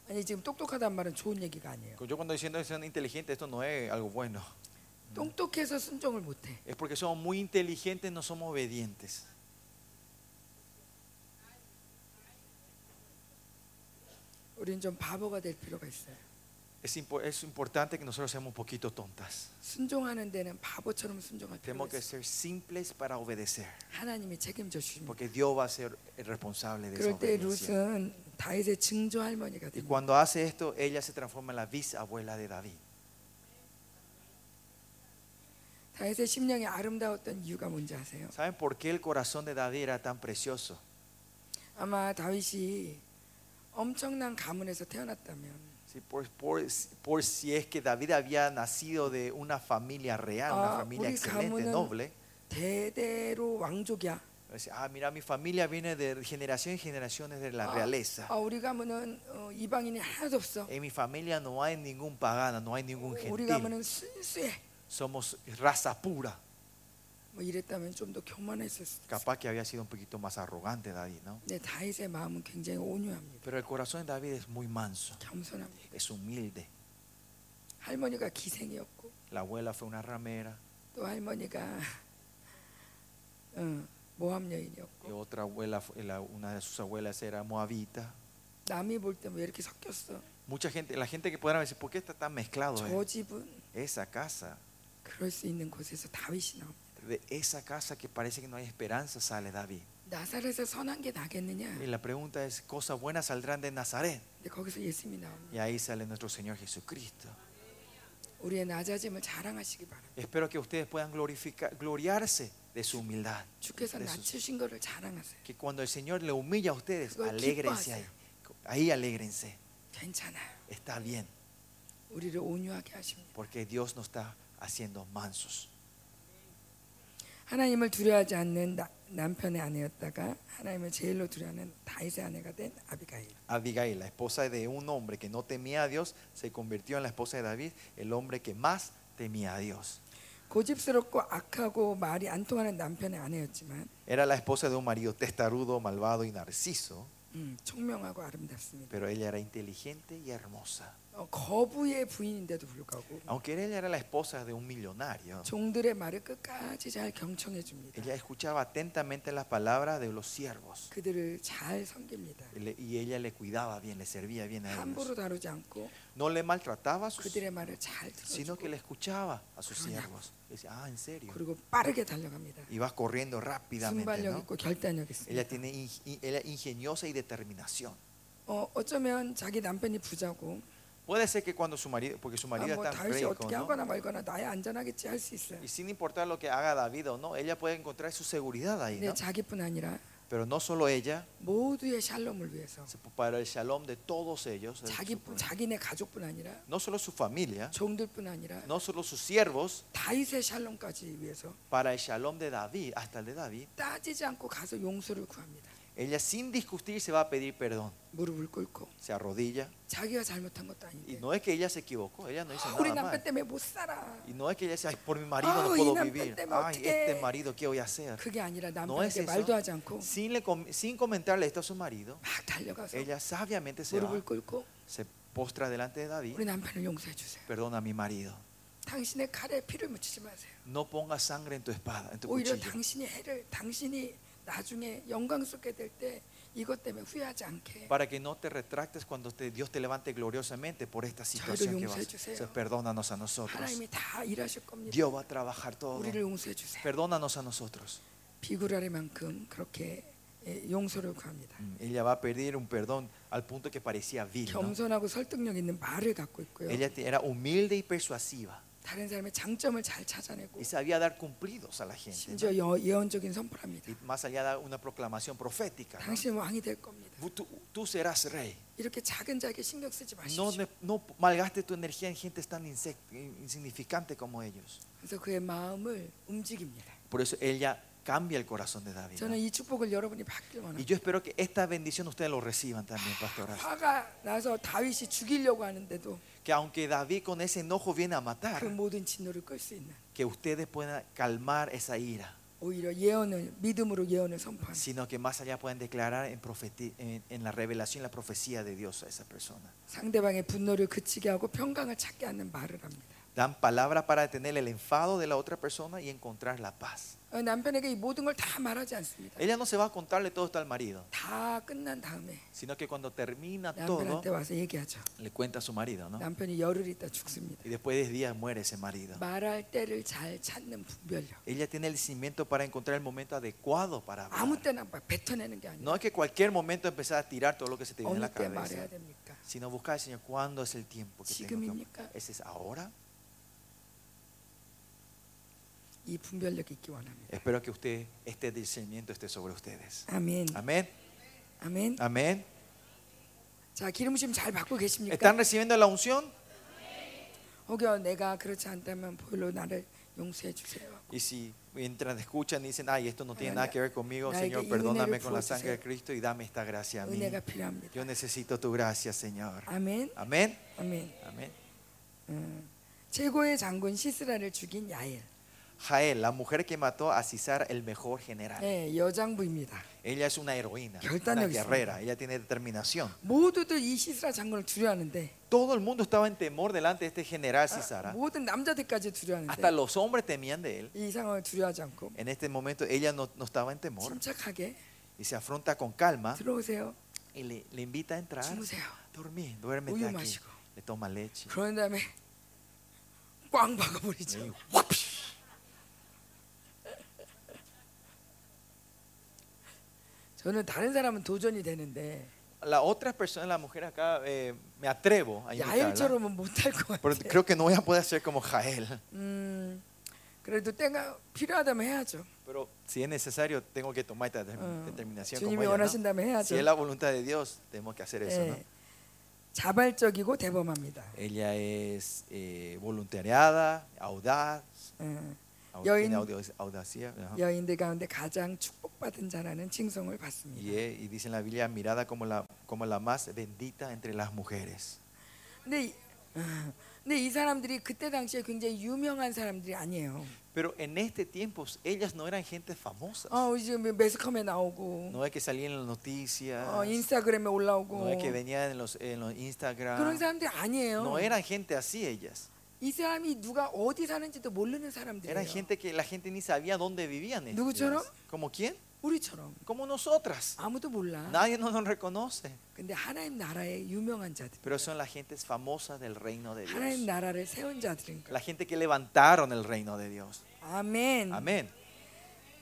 Speaker 2: 아니 지금 똑똑하다는 말은 좋은 얘기가 아니에요.
Speaker 1: Yo cuando diciendo que son inteligentes, esto no es algo bueno.
Speaker 2: 똑똑해서 순종을 못해.
Speaker 1: Es porque somos muy inteligentes, no somos obedientes. Es, impo- es importante que nosotros seamos un poquito tontas.
Speaker 2: 순종하는 데는 바보처럼 순종할 필요가
Speaker 1: Tenemos que
Speaker 2: 있어요.
Speaker 1: ser simples para obedecer.
Speaker 2: 하나님이 책임져 주십니다.
Speaker 1: Porque Dios va a ser el responsable de esa
Speaker 2: 그럴 때
Speaker 1: obediencia.
Speaker 2: 르스는 다윗의 증조 할머니가
Speaker 1: Y
Speaker 2: 됩니다.
Speaker 1: cuando hace esto, ella se transforma en la bisabuela de David.
Speaker 2: 다윗의 심령이 아름다웠던 이유가 뭔지 아세요?
Speaker 1: ¿Saben por qué el corazón de David era tan precioso?
Speaker 2: 아마 다윗이 엄청난 가문에서 태어났다면
Speaker 1: Sí, por, por- por si es que David había nacido de una familia real, una
Speaker 2: Ah,
Speaker 1: familia
Speaker 2: 우리
Speaker 1: excelente,
Speaker 2: 가문은-
Speaker 1: noble.
Speaker 2: 대대로 왕족이야.
Speaker 1: Dice, Ah, mira, mi familia viene de generación en generaciones de la
Speaker 2: 아,
Speaker 1: realeza.
Speaker 2: 아, 우리 가문은 어, 이방인이 하나도 없어.
Speaker 1: En mi familia no hay ningún pagano, no hay ningún
Speaker 2: 우리
Speaker 1: gentil.
Speaker 2: 가문은 순수해.
Speaker 1: Somos raza pura.
Speaker 2: 뭐 이랬다면 좀 더 교만했을 수도 있어.
Speaker 1: Capaz que había sido un poquito más arrogante David, ¿no?
Speaker 2: 근데 다윗의 마음은 굉장히 온유합니다.
Speaker 1: Pero el corazón de David es muy manso,
Speaker 2: 겸손합니다.
Speaker 1: es humilde.
Speaker 2: 할머니가 기생이었고
Speaker 1: La abuela fue una ramera
Speaker 2: 또 할머니가 어, 모함
Speaker 1: y
Speaker 2: 여인이었고
Speaker 1: otra abuela, fue- la- una de sus abuelas era moabita.
Speaker 2: 남이 볼 때 왜 이렇게 섞였어?
Speaker 1: Mucha gente, la gente que podrá decir, ¿por qué está tan mezclado?
Speaker 2: 저
Speaker 1: eh?
Speaker 2: 집은
Speaker 1: Esa casa,
Speaker 2: 그럴 수 있는 곳에서 다윗이 나옵니다.
Speaker 1: de esa casa que parece que no hay esperanza sale David.
Speaker 2: 나사렛에 선한 게 나겠느냐?
Speaker 1: Y la pregunta es, ¿cosas buenas saldrán de Nazaret?
Speaker 2: 근데 거기서 예수님이 나옵니다.
Speaker 1: Y ahí sale nuestro Señor Jesucristo.
Speaker 2: 우리의 낮아짐을 자랑하시기 바랍니다.
Speaker 1: Espero que ustedes puedan glorificar, gloriarse de su humildad.
Speaker 2: 주께서
Speaker 1: de sus-
Speaker 2: 낮추신 거를 자랑하세요.
Speaker 1: que cuando el Señor le humilla a ustedes,
Speaker 2: 그걸
Speaker 1: alégrense ahí. Ahí alégrense.
Speaker 2: 괜찮아요.
Speaker 1: Está bien,
Speaker 2: 우리를 온유하게 하십니다.
Speaker 1: porque Dios nos está haciendo mansos.
Speaker 2: 하나님을 두려워하지 않는 나- 남편의 아내였다가 하나님을 제일로 두려워하는 다윗의 아내가 된 아비가일.
Speaker 1: Abigail, la esposa de un hombre que no temía a Dios, se convirtió en la esposa de David, el hombre que más temía a Dios.
Speaker 2: 고집스럽고 악하고 말이 안 통하는 남편의 아내였지만
Speaker 1: Era la esposa de un marido testarudo, malvado y narciso,
Speaker 2: 음, 총명하고 아름답습니다.
Speaker 1: pero ella era inteligente y hermosa.
Speaker 2: 어, 거부의 부인인데도 불구하고
Speaker 1: Aunque ella era la esposa de un millonario,
Speaker 2: 종들의 말을 끝까지 잘 경청해 줍니다.
Speaker 1: ella escuchaba atentamente las palabras de los siervos
Speaker 2: 그들을 잘 섬깁니다.
Speaker 1: y le- y ella le cuidaba bien, le servía bien a
Speaker 2: 함부로
Speaker 1: ellos.
Speaker 2: 다루지 않고
Speaker 1: No le maltrataba a sus
Speaker 2: 그들의 말을 잘
Speaker 1: sino que
Speaker 2: 들어주고
Speaker 1: le escuchaba a sus
Speaker 2: 그러냐고.
Speaker 1: siervos. Decía, ah, en serio.
Speaker 2: 그리고 빠르게 달려갑니다.
Speaker 1: Y va corriendo rápidamente.
Speaker 2: 순발력
Speaker 1: ¿no?
Speaker 2: 있고 결단력
Speaker 1: Ella
Speaker 2: 있습니다.
Speaker 1: tiene in- in- ella es ingeniosa y determinación.
Speaker 2: 어, 어쩌면 자기 남편이 부자고
Speaker 1: Puede ser que cuando su marido, porque su
Speaker 2: 아,
Speaker 1: marido
Speaker 2: 뭐
Speaker 1: es tan
Speaker 2: 다윗이
Speaker 1: rico,
Speaker 2: 어떻게
Speaker 1: ¿no?
Speaker 2: 하거나 말거나 나야 안전하겠지 할 수 있어요.
Speaker 1: y sin importar lo que haga David o no, ella puede encontrar su seguridad ahí,
Speaker 2: 근데
Speaker 1: ¿no?
Speaker 2: 자기뿐 아니라
Speaker 1: Pero no solo ella,
Speaker 2: 모두의 샬롬을 위해서
Speaker 1: para el shalom de todos ellos, de
Speaker 2: 자기
Speaker 1: su-
Speaker 2: 자기네 가족뿐 아니라
Speaker 1: no solo su familia,
Speaker 2: 종들뿐 아니라
Speaker 1: no solo sus siervos,
Speaker 2: 다윗의 샬롬까지 위해서
Speaker 1: para el shalom de David, hasta el de David,
Speaker 2: 따지지 않고 가서 용서를 구합니다.
Speaker 1: ella sin discutir se va a pedir perdón. Se arrodilla. Y no es que ella se equivocó, ella no hizo nada mal. Y no es que ella dice, por mi marido no puedo vivir. Ay, este marido, ¿qué voy a hacer? No es eso. Sin, sin comentarle esto a su marido, ella sabiamente se va. Se postra delante de David. Perdona a mi marido. No ponga sangre en tu espada, en tu cuchillo. Para que no te retractes cuando Dios te levante gloriosamente por esta situación que vas. Perdónanos a nosotros. Dios va a trabajar todo. Perdónanos a nosotros.
Speaker 2: Ella
Speaker 1: mm, va a pedir un perdón al punto que parecía vil. Ella era humilde y persuasiva.
Speaker 2: 다른 사람의 장점을 잘 찾아내고
Speaker 1: y sabía dar cumplidos a la gente. ¿no?
Speaker 2: 심지어 여- 예언적인 선포합니다.
Speaker 1: Y más allá de una proclamación profética. ¿no?
Speaker 2: 당신 왕이 될 겁니다.
Speaker 1: Tú, tú serás rey.
Speaker 2: 이렇게 작은 자에게 신경 쓰지
Speaker 1: No,
Speaker 2: 마십시오.
Speaker 1: ne- no malgaste tu energía en gente tan insec- insignificante como ellos.
Speaker 2: 그래서 그의 마음을 움직입니다.
Speaker 1: Por eso ella cambia el corazón de David. ¿no?
Speaker 2: 저는 이 축복을 여러분이 받길
Speaker 1: Y
Speaker 2: 원합니다.
Speaker 1: yo espero que esta bendición ustedes lo reciban también, pastoras.
Speaker 2: 화가 나서 다윗이 죽이려고 하는데도
Speaker 1: Que aunque David con ese enojo viene a
Speaker 2: 그
Speaker 1: matar,
Speaker 2: 모든 진노를 끌 수 있는
Speaker 1: que ustedes puedan calmar esa ira,
Speaker 2: 오히려 예언을 믿음으로 예언을 선포하는
Speaker 1: sino que más allá puedan declarar en, profeti- en, en la revelación, la profecía de Dios a esa persona.
Speaker 2: 상대방의 분노를 그치게 하고 평강을 찾게 하는 말을 합니다.
Speaker 1: Dan palabra para detener el enfado de la otra persona y encontrar la paz.
Speaker 2: 어, 남편에게 이 모든 걸 다 말하지 않습니다.
Speaker 1: Ella no se va a contarle todo esto al marido,
Speaker 2: 다 끝난 다음에
Speaker 1: sino que cuando termina todo,
Speaker 2: 남편한테 와서 얘기하죠.
Speaker 1: le cuenta a su marido, ¿no?
Speaker 2: 남편이 열흘 있다 죽습니다.
Speaker 1: Y después de 10 días muere ese marido.
Speaker 2: 말할 때를 잘 찾는 분별력.
Speaker 1: Ella tiene el cimiento para encontrar el momento adecuado para
Speaker 2: 아무
Speaker 1: hablar.
Speaker 2: 때나 막 뱉어내는 게 아니라
Speaker 1: No es que cualquier momento empezar a tirar todo lo que se te viene
Speaker 2: 어느
Speaker 1: a la
Speaker 2: 때 말해야
Speaker 1: cabeza,
Speaker 2: 됩니까?
Speaker 1: sino buscar, Señor, ¿cuándo es el tiempo que tengo que
Speaker 2: 지금입니까?
Speaker 1: ¿Ese es ahora?
Speaker 2: 이 분별력이 있기 원합니다.
Speaker 1: Espero que usted, este discernimiento esté sobre ustedes.
Speaker 2: 아멘.
Speaker 1: Amén.
Speaker 2: 아멘.
Speaker 1: Amén.
Speaker 2: 자, 기름부심 잘 받고 계십니까?
Speaker 1: ¿Están recibiendo la unción?
Speaker 2: 혹여 내가 그렇지 않다면 보일로 나를 용서해 주세요.
Speaker 1: Y si mientras escuchan dicen, ay, esto no tiene
Speaker 2: Ah,
Speaker 1: nada que ver conmigo,
Speaker 2: na에게
Speaker 1: Señor,
Speaker 2: 이
Speaker 1: perdóname
Speaker 2: 은혜를
Speaker 1: con la sangre de
Speaker 2: 부어주세요.
Speaker 1: Cristo y dame esta gracia a mí.
Speaker 2: 은혜가 필요합니다.
Speaker 1: Yo necesito tu gracia, Señor.
Speaker 2: 아멘.
Speaker 1: Amén.
Speaker 2: 아멘.
Speaker 1: Amén.
Speaker 2: 음, 최고의 장군 시스라를 죽인 야엘.
Speaker 1: Jael, la mujer que mató a Cisar, el mejor general.
Speaker 2: 네, 여장부입니다.
Speaker 1: Ella es una heroína,
Speaker 2: 결단력
Speaker 1: una
Speaker 2: 있습니다.
Speaker 1: guerrera. Ella tiene determinación.
Speaker 2: 모두들 이 시스라 장군을 두려워하는데
Speaker 1: Todo el mundo estaba en temor delante de este general
Speaker 2: 아,
Speaker 1: Cisara.
Speaker 2: 모든 남자들까지
Speaker 1: Hasta
Speaker 2: 두려워하는데
Speaker 1: los hombres temían de él.
Speaker 2: 이 상황을 두려워하지 않고
Speaker 1: En este momento ella no, no estaba en temor
Speaker 2: 침착하게
Speaker 1: y se afronta con calma
Speaker 2: 들어오세요.
Speaker 1: y le, le invita a entrar.
Speaker 2: 주무세요.
Speaker 1: Dormí, duérmete
Speaker 2: 우유
Speaker 1: aquí.
Speaker 2: 마시고.
Speaker 1: Le toma leche.
Speaker 2: 그런 다음에 꽝 박아버리죠.
Speaker 1: Y ¡guapsh!
Speaker 2: 저는 다른 사람은 도전이 되는데
Speaker 1: La otra persona, la mujer acá, eh, me atrevo a invitarla.
Speaker 2: 야엘처럼은 못할 것
Speaker 1: Pero
Speaker 2: 같아요.
Speaker 1: creo que no voy a poder ser como Jael.
Speaker 2: 음, 그래도 때가 필요하다면 해야죠.
Speaker 1: Pero si es necesario, tengo que tomar esta determin-
Speaker 2: 어,
Speaker 1: determinación como
Speaker 2: 주님이
Speaker 1: ella. ¿no?
Speaker 2: 원하신다면 해야죠.
Speaker 1: Si es la voluntad de Dios, tenemos que hacer eso. ¿no?
Speaker 2: 예, 자발적이고 대범합니다.
Speaker 1: Ella es eh, voluntariada, audaz,
Speaker 2: 예,
Speaker 1: au-
Speaker 2: 여인-
Speaker 1: tiene audacia. audacia, ajá.
Speaker 2: 여인들 가운데 가장 축복받은 자라는 칭송을 받습니다.
Speaker 1: y, es- y dice en la Biblia, mirada como la, como la más bendita entre las mujeres.
Speaker 2: 근데 이, 아, 근데 이 사람들이 그때 당시에 굉장히 유명한 사람들이 아니에요.
Speaker 1: Pero en este tiempo, ellas no eran gente famosa.
Speaker 2: 어, 지금 매스컴에 나오고
Speaker 1: No es que salían en las noticias,
Speaker 2: 어, 인스타그램에 올라오고
Speaker 1: no es que venían en los, en los
Speaker 2: 그런
Speaker 1: Instagram.
Speaker 2: 사람들이 아니에요.
Speaker 1: No eran gente así ellas.
Speaker 2: 이 사람이 누가 어디 사는지도 모르는 사람들이에요.
Speaker 1: Eran gente que la gente ni sabía dónde vivían. ellas.
Speaker 2: 누구처럼?
Speaker 1: ¿Como quién?
Speaker 2: 우리처럼
Speaker 1: Como nosotras.
Speaker 2: 아무도 몰라.
Speaker 1: Nadie nos nos reconoce.
Speaker 2: 근데 하나님 나라의 유명한 자들,
Speaker 1: Pero son las gentes famosas del reino de
Speaker 2: 하나님
Speaker 1: Dios.
Speaker 2: 나라를 세운 자들인 거.
Speaker 1: La gente que levantaron el reino de Dios.
Speaker 2: 아멘.
Speaker 1: Amén.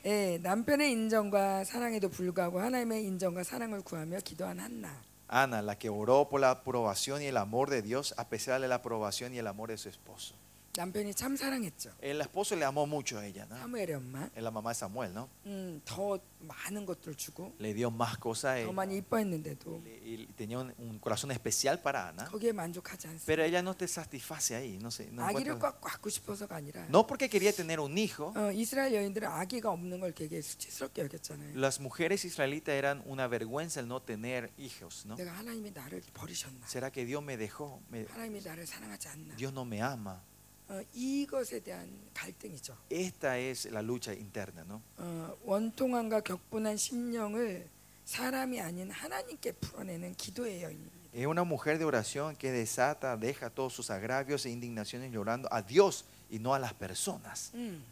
Speaker 2: 예, 남편의 인정과 사랑에도 불구하고 하나님의 인정과 사랑을 구하며 기도한 한나.
Speaker 1: Ana, la que oró por la aprobación y el amor de Dios, a pesar de la aprobación y el amor de su esposo.
Speaker 2: 남편이 참 사랑했죠.
Speaker 1: El esposo le amó mucho a ella, ¿no?
Speaker 2: 사무엘의 엄마.
Speaker 1: Es la mamá de Samuel, ¿no?
Speaker 2: 음, 더 많은 것들 주고
Speaker 1: Le dio más cosas a
Speaker 2: 더
Speaker 1: ella.
Speaker 2: 많이 이뻐했는데도
Speaker 1: Y tenía un, un corazón especial para Ana.
Speaker 2: 거기에 만족하지 않습니다.
Speaker 1: Pero ella no te satisface ahí. No, sé, no,
Speaker 2: 아기를
Speaker 1: encuentra-
Speaker 2: 꽉 갖고 싶어서가 아니라
Speaker 1: no porque quería tener un hijo.
Speaker 2: 어, 이스라엘 여인들은 아기가 없는 걸 되게 수치스럽게 여겼잖아요.
Speaker 1: Las mujeres israelitas eran una vergüenza el no tener hijos, ¿no?
Speaker 2: 내가 하나님이 나를 버리셨나?
Speaker 1: ¿Será que Dios me dejó? Me-
Speaker 2: 하나님이 나를 사랑하지 않나?
Speaker 1: Dios no me ama.
Speaker 2: 어, 이것에 대한 갈등이죠.
Speaker 1: Esta es la lucha interna, ¿no?
Speaker 2: 어, 원통함과 격분한 심령을 사람이 아닌 하나님께 풀어내는 기도의 여인입니다.
Speaker 1: Es una mujer de oración que desata, deja todos sus agravios e indignaciones llorando a Dios y no a las personas.
Speaker 2: 음.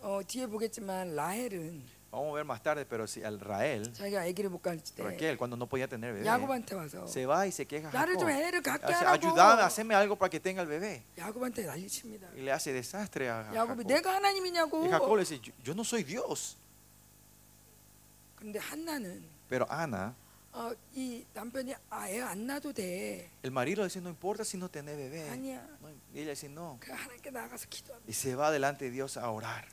Speaker 2: 어, 뒤에 보겠지만 라헬은
Speaker 1: Vamos a ver más tarde, pero si al Rael, Raquel, cuando no podía tener bebé, se va y se queja. A Jacob. Algo para que tenga el bebé. Y le hace desastre a Jacob. Y Jacob le dice, yo no soy Dios. Pero Ana, el marido le dice, no importa si no tenés bebé. y ella dice, no. Y se va delante de Dios a orar.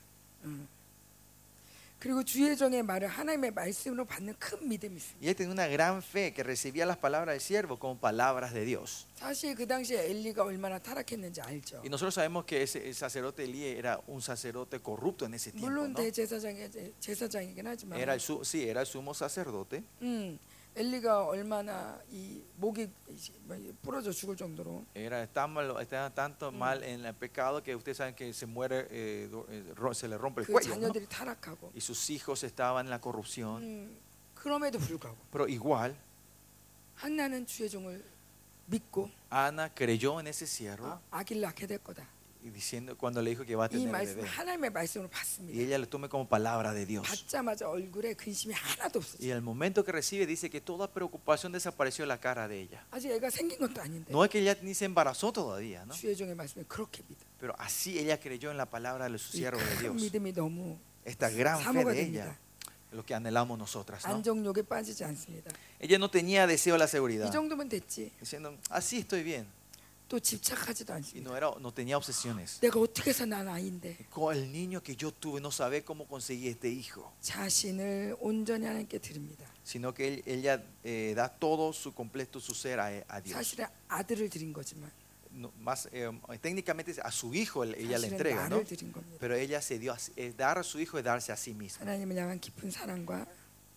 Speaker 2: 음. 그리고 주예정의 말을 하나님의 말씀으로 받는 큰 믿음이 있습니다.
Speaker 1: Y él tenía una gran fe que recibía las palabras del siervo como palabras de Dios.
Speaker 2: 사실 그 당시에 엘리가 얼마나 타락했는지 알죠.
Speaker 1: Y nosotros sabemos que ese el sacerdote Elí era un sacerdote corrupto en ese tiempo.
Speaker 2: 물론
Speaker 1: ¿no?
Speaker 2: 대제사장이 제사장이긴 하지만
Speaker 1: Era el, su- sí, era el sumo sacerdote.
Speaker 2: 음, 엘리가 얼마나 이 목이 뭐 부러져 죽을 정도로
Speaker 1: Era tan malo- estaba tanto mal en el pecado que ustedes saben que se muere, eh, do- eh, ro- se le rompe el
Speaker 2: 그
Speaker 1: cuello. ¿no?
Speaker 2: 자녀들이 타락하고
Speaker 1: Y sus hijos estaban en la corrupción.
Speaker 2: 음, 그럼에도 불구하고
Speaker 1: Pero igual,
Speaker 2: 한나는 주의 종을 믿고
Speaker 1: Ana creyó en ese siervo
Speaker 2: 아, 아기를 낳게 될 거다.
Speaker 1: y diciendo cuando le dijo que va a
Speaker 2: 이
Speaker 1: tener
Speaker 2: 말씀
Speaker 1: bebé.
Speaker 2: 하나님의 말씀으로
Speaker 1: Y
Speaker 2: 받습니다.
Speaker 1: ella lo tome como palabra de Dios.
Speaker 2: 받자마자 얼굴에 근심이 하나도
Speaker 1: Y
Speaker 2: 없어요.
Speaker 1: el momento que recibe dice que toda preocupación desapareció de la cara de ella.
Speaker 2: 아직 애가 생긴 것도 아닌데
Speaker 1: No es que ella ni se embarazó todavía, ¿no?
Speaker 2: 주의 종의 말씀에 그렇게 믿어.
Speaker 1: Pero así ella creyó en la palabra de su siervo de
Speaker 2: 이큰
Speaker 1: Dios.
Speaker 2: 믿음이 너무
Speaker 1: Esta gran fe
Speaker 2: 사모가
Speaker 1: de
Speaker 2: 됩니다.
Speaker 1: ella, lo que anhelamos nosotras, ¿no?
Speaker 2: 안정욕에 빠지지 않습니다.
Speaker 1: Ella no tenía deseo de la seguridad,
Speaker 2: 이 정도면 됐지.
Speaker 1: diciendo, así estoy bien.
Speaker 2: 또 집착하지도
Speaker 1: Y
Speaker 2: 않습니다.
Speaker 1: no, era, no tenía obsesiones.
Speaker 2: 내가 어떻게 해서 난 아이인데
Speaker 1: Con el niño que yo tuve, no sabe cómo conseguí este hijo,
Speaker 2: 자신을 온전히 하나님께 드립니다.
Speaker 1: sino que él- ella eh, da todo su completo, su ser a, a Dios.
Speaker 2: 사실은 아들을 드린 거지만
Speaker 1: No, más, eh, técnicamente a su hijo él- ella le
Speaker 2: 사실은
Speaker 1: entrega, ¿no?
Speaker 2: 나를 드린 겁니다.
Speaker 1: Pero ella se dio, a- eh, dar a su hijo es darse a sí misma.
Speaker 2: 하나님을 향한 깊은 사랑과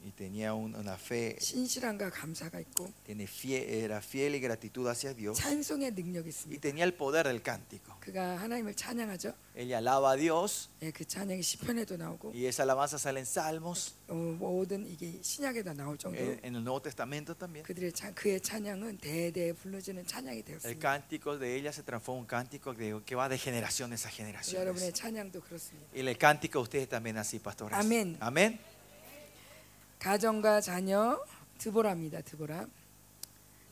Speaker 1: Y tenía un- una fe,
Speaker 2: 신실함과 감사가 있고
Speaker 1: tiene fie- era fiel y gratitud hacia Dios.
Speaker 2: 찬송의 능력이
Speaker 1: Y
Speaker 2: 있습니다.
Speaker 1: tenía el poder del cántico.
Speaker 2: 그가 하나님을 찬양하죠.
Speaker 1: Ella alaba a Dios
Speaker 2: 예, 그 찬양이 시편에도 나오고
Speaker 1: y esa alabanza sale en Salmos,
Speaker 2: 어, 모든 이게 신약에다 나올 정도로
Speaker 1: en, en el Nuevo Testamento también.
Speaker 2: 그들의 찬, 그의 찬양은 대대 불러지는 찬양이
Speaker 1: El
Speaker 2: 되었습니다.
Speaker 1: cántico de ella se transforma en un cántico de- que va de generaciones a
Speaker 2: 여러분의
Speaker 1: generaciones.
Speaker 2: 찬양도 그렇습니다.
Speaker 1: Y el cántico de ustedes también así, pastores.
Speaker 2: Amén.
Speaker 1: Amén.
Speaker 2: 가정과 자녀 드보라입니다. 드보라.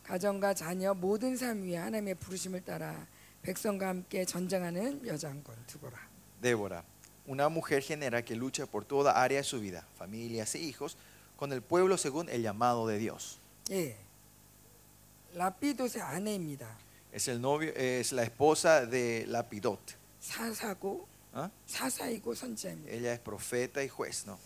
Speaker 2: 가정과 자녀 모든 삶 위에 하나님의 부르심을 따라 백성과 함께 전쟁하는 여장군 드보라.
Speaker 1: Débora, una mujer general que lucha por toda área de su vida, familias e hijos, con el pueblo según el llamado de Dios.
Speaker 2: 예. 라피도의 아내입니다.
Speaker 1: Es, el novio, es la esposa de Lapidot.
Speaker 2: 사사고
Speaker 1: ¿ah?
Speaker 2: 사사이고 선지자입니다.
Speaker 1: Ella es profeta y juez, ¿no?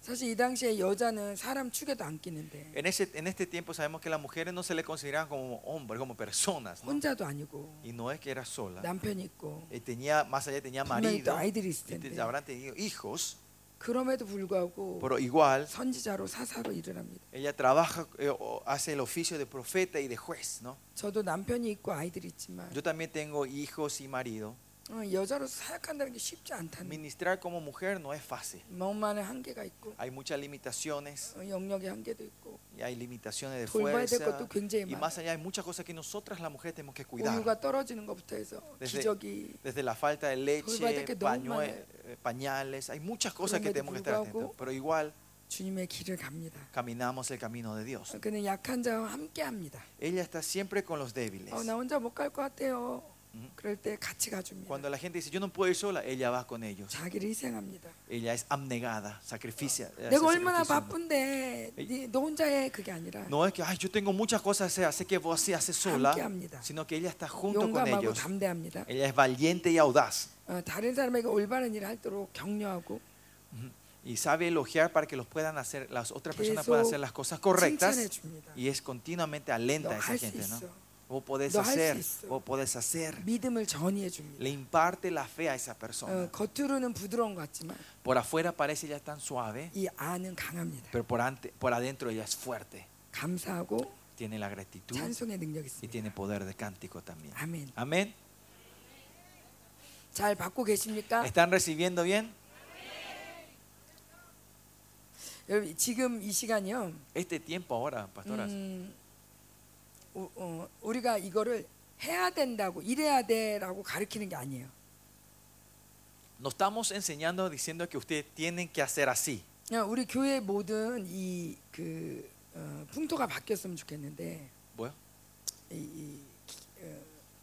Speaker 2: 사실 이 당시에 여자는 사람 축에도 안 끼는데
Speaker 1: En, ese, en este tiempo sabemos que las mujeres no se le consideraban como hombres, como personas, ¿no?
Speaker 2: 혼자도 아니고
Speaker 1: Y no es que era sola.
Speaker 2: 남편이 있고
Speaker 1: Eh, tenía, más allá tenía
Speaker 2: 분명히 또
Speaker 1: marido,
Speaker 2: 아이들이 있을
Speaker 1: y te-
Speaker 2: 텐데
Speaker 1: habrán tenido hijos,
Speaker 2: 그럼에도 불구하고
Speaker 1: pero igual
Speaker 2: 선지자로 사사로 일을 합니다.
Speaker 1: ella trabaja, eh, o hace el oficio de profeta y de juez, ¿no?
Speaker 2: 저도 남편이 있고 아이들이 있지만
Speaker 1: Yo también tengo hijos y marido.
Speaker 2: 어, 여자로서 사역한다는 게 쉽지 않다는
Speaker 1: Ministrar como mujer no es fácil.
Speaker 2: 너무많은 한계가 있고
Speaker 1: Hay muchas limitaciones,
Speaker 2: 어, 영역의 한계도 있고
Speaker 1: y hay limitaciones de
Speaker 2: 돌봐야 될
Speaker 1: fuerza.
Speaker 2: 것도 굉장히
Speaker 1: Y
Speaker 2: 많아.
Speaker 1: más allá hay muchas cosas que nosotras las mujeres tenemos que cuidar.
Speaker 2: 우유가 떨어지는 것부터 해서
Speaker 1: Desde-
Speaker 2: 기저귀
Speaker 1: Desde la falta de
Speaker 2: 돌봐야
Speaker 1: leche,
Speaker 2: 될게 너무
Speaker 1: pañue-
Speaker 2: 많아요.
Speaker 1: eh, pañales, hay muchas cosas que
Speaker 2: 그럼에도
Speaker 1: tenemos que estar
Speaker 2: 불구하고
Speaker 1: atentos. Pero igual
Speaker 2: 주님의 길을 갑니다.
Speaker 1: caminamos el camino de Dios.
Speaker 2: 그는 약한 자와 함께 합니다.
Speaker 1: Ella está siempre con los débiles.
Speaker 2: 어, 나 혼자 못 갈 것 같아요.
Speaker 1: Ujú.
Speaker 2: 그럴 때 같이 가줍니다.
Speaker 1: Cuando la gente dice yo no puedo ir sola, ella va con ellos.
Speaker 2: 자기를 희생합니다.
Speaker 1: Ella es abnegada, sacrificia. hace
Speaker 2: 내가 얼마나
Speaker 1: sacrificio.
Speaker 2: 바쁜데 네, 너 혼자 해 그게 아니라
Speaker 1: No es que ay, yo tengo muchas cosas que hacer, así que vos sí haces sola,
Speaker 2: 함께 합니다.
Speaker 1: sino que ella está junto con
Speaker 2: 용감하고
Speaker 1: ellos.
Speaker 2: 담대합니다.
Speaker 1: Ella es valiente y audaz
Speaker 2: 어, 다른 사람에게 올바른 일을 하도록 격려하고
Speaker 1: y sabe elogiar para que los puedan hacer, las otras personas
Speaker 2: 계속
Speaker 1: puedan hacer las cosas correctas
Speaker 2: 칭찬해 줍니다.
Speaker 1: y es continuamente alenta a esa
Speaker 2: 너할수
Speaker 1: gente, ¿no?
Speaker 2: 있어.
Speaker 1: Vos podés
Speaker 2: 너 할수
Speaker 1: hacer,
Speaker 2: 있어.
Speaker 1: vos podés hacer.
Speaker 2: 믿음을 전이해 줍니다.
Speaker 1: Le imparte la fe a esa
Speaker 2: 어,
Speaker 1: persona.
Speaker 2: 겉으로는 부드러운 것 같지만
Speaker 1: Por afuera parece ella tan suave,
Speaker 2: 이 안은 강합니다.
Speaker 1: pero por, ante- por adentro ella es fuerte.
Speaker 2: 감사하고
Speaker 1: Tiene la gratitud
Speaker 2: 찬송의 능력이
Speaker 1: y
Speaker 2: 있습니다.
Speaker 1: tiene poder de cántico también.
Speaker 2: 아멘.
Speaker 1: Amén.
Speaker 2: 잘 받고 계십니까?
Speaker 1: ¿Están recibiendo bien?
Speaker 2: 여러분 지금 이 시간이요.
Speaker 1: Este tiempo ahora, pastoras,
Speaker 2: 음, 우, 어, 우리가 이거를 해야 된다고 이래야 돼라고 가르치는 게 아니에요.
Speaker 1: No estamos enseñando diciendo que ustedes tienen que hacer así.
Speaker 2: 우리 교회 모든 이그 어, 풍토가 바뀌었으면 좋겠는데
Speaker 1: Bueno,
Speaker 2: 이, 이 기- 어,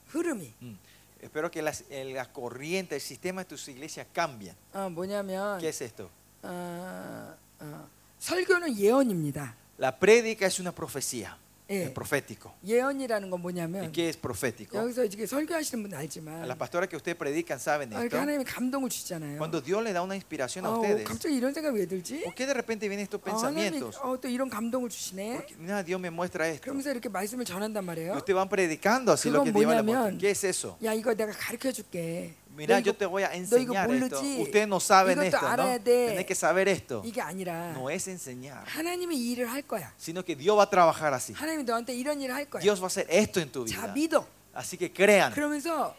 Speaker 2: 흐름이
Speaker 1: mm. espero que las- la corriente, el sistema de tus iglesias cambien.
Speaker 2: 어, 뭐냐면
Speaker 1: ¿Qué es esto?
Speaker 2: 어, 어, 설교는 예언입니다.
Speaker 1: La prédica es una profecía,
Speaker 2: 예.
Speaker 1: es profético.
Speaker 2: 예언이라는 건
Speaker 1: ¿Y
Speaker 2: 뭐냐면
Speaker 1: qué es profético?
Speaker 2: 여기서 이제 설교하시는 분은
Speaker 1: A
Speaker 2: 알지만
Speaker 1: las pastoras que ustedes predican saben
Speaker 2: 아,
Speaker 1: esto.
Speaker 2: 그러니까 하나님이 감동을 주시잖아요.
Speaker 1: Cuando Dios le da una inspiración a
Speaker 2: 아, 어,
Speaker 1: ustedes,
Speaker 2: 갑자기 이런 생각이 왜 들지?
Speaker 1: ¿por qué de repente vienen estos
Speaker 2: 아, 하나님이
Speaker 1: pensamientos?
Speaker 2: 어, 또 이런 감동을 주시네.
Speaker 1: Porque, mira, Dios me muestra esto.
Speaker 2: 그러면서 이렇게 말씀을 전한단
Speaker 1: Y
Speaker 2: 말이에요.
Speaker 1: ustedes van predicando así lo que
Speaker 2: 그건
Speaker 1: Dios les
Speaker 2: 뭐냐면,
Speaker 1: muestra. ¿Qué es eso?
Speaker 2: 야 이거 내가 가르쳐 줄게.
Speaker 1: Mira,
Speaker 2: 너
Speaker 1: yo
Speaker 2: 이거
Speaker 1: te voy a
Speaker 2: 너 이거
Speaker 1: enseñar esto.
Speaker 2: 모르지?
Speaker 1: Ustedes no saben
Speaker 2: 이것도
Speaker 1: esto, ¿no?
Speaker 2: 알아야 돼.
Speaker 1: Tienen que saber esto.
Speaker 2: 이게 아니라
Speaker 1: No es enseñar,
Speaker 2: 하나님이 이 일을 할 거야.
Speaker 1: sino que Dios va a trabajar así.
Speaker 2: 하나님이 너한테 이런 일을 할 거야.
Speaker 1: Dios va a hacer esto en tu
Speaker 2: 자
Speaker 1: vida.
Speaker 2: 믿어.
Speaker 1: Así que crean.
Speaker 2: 그러면서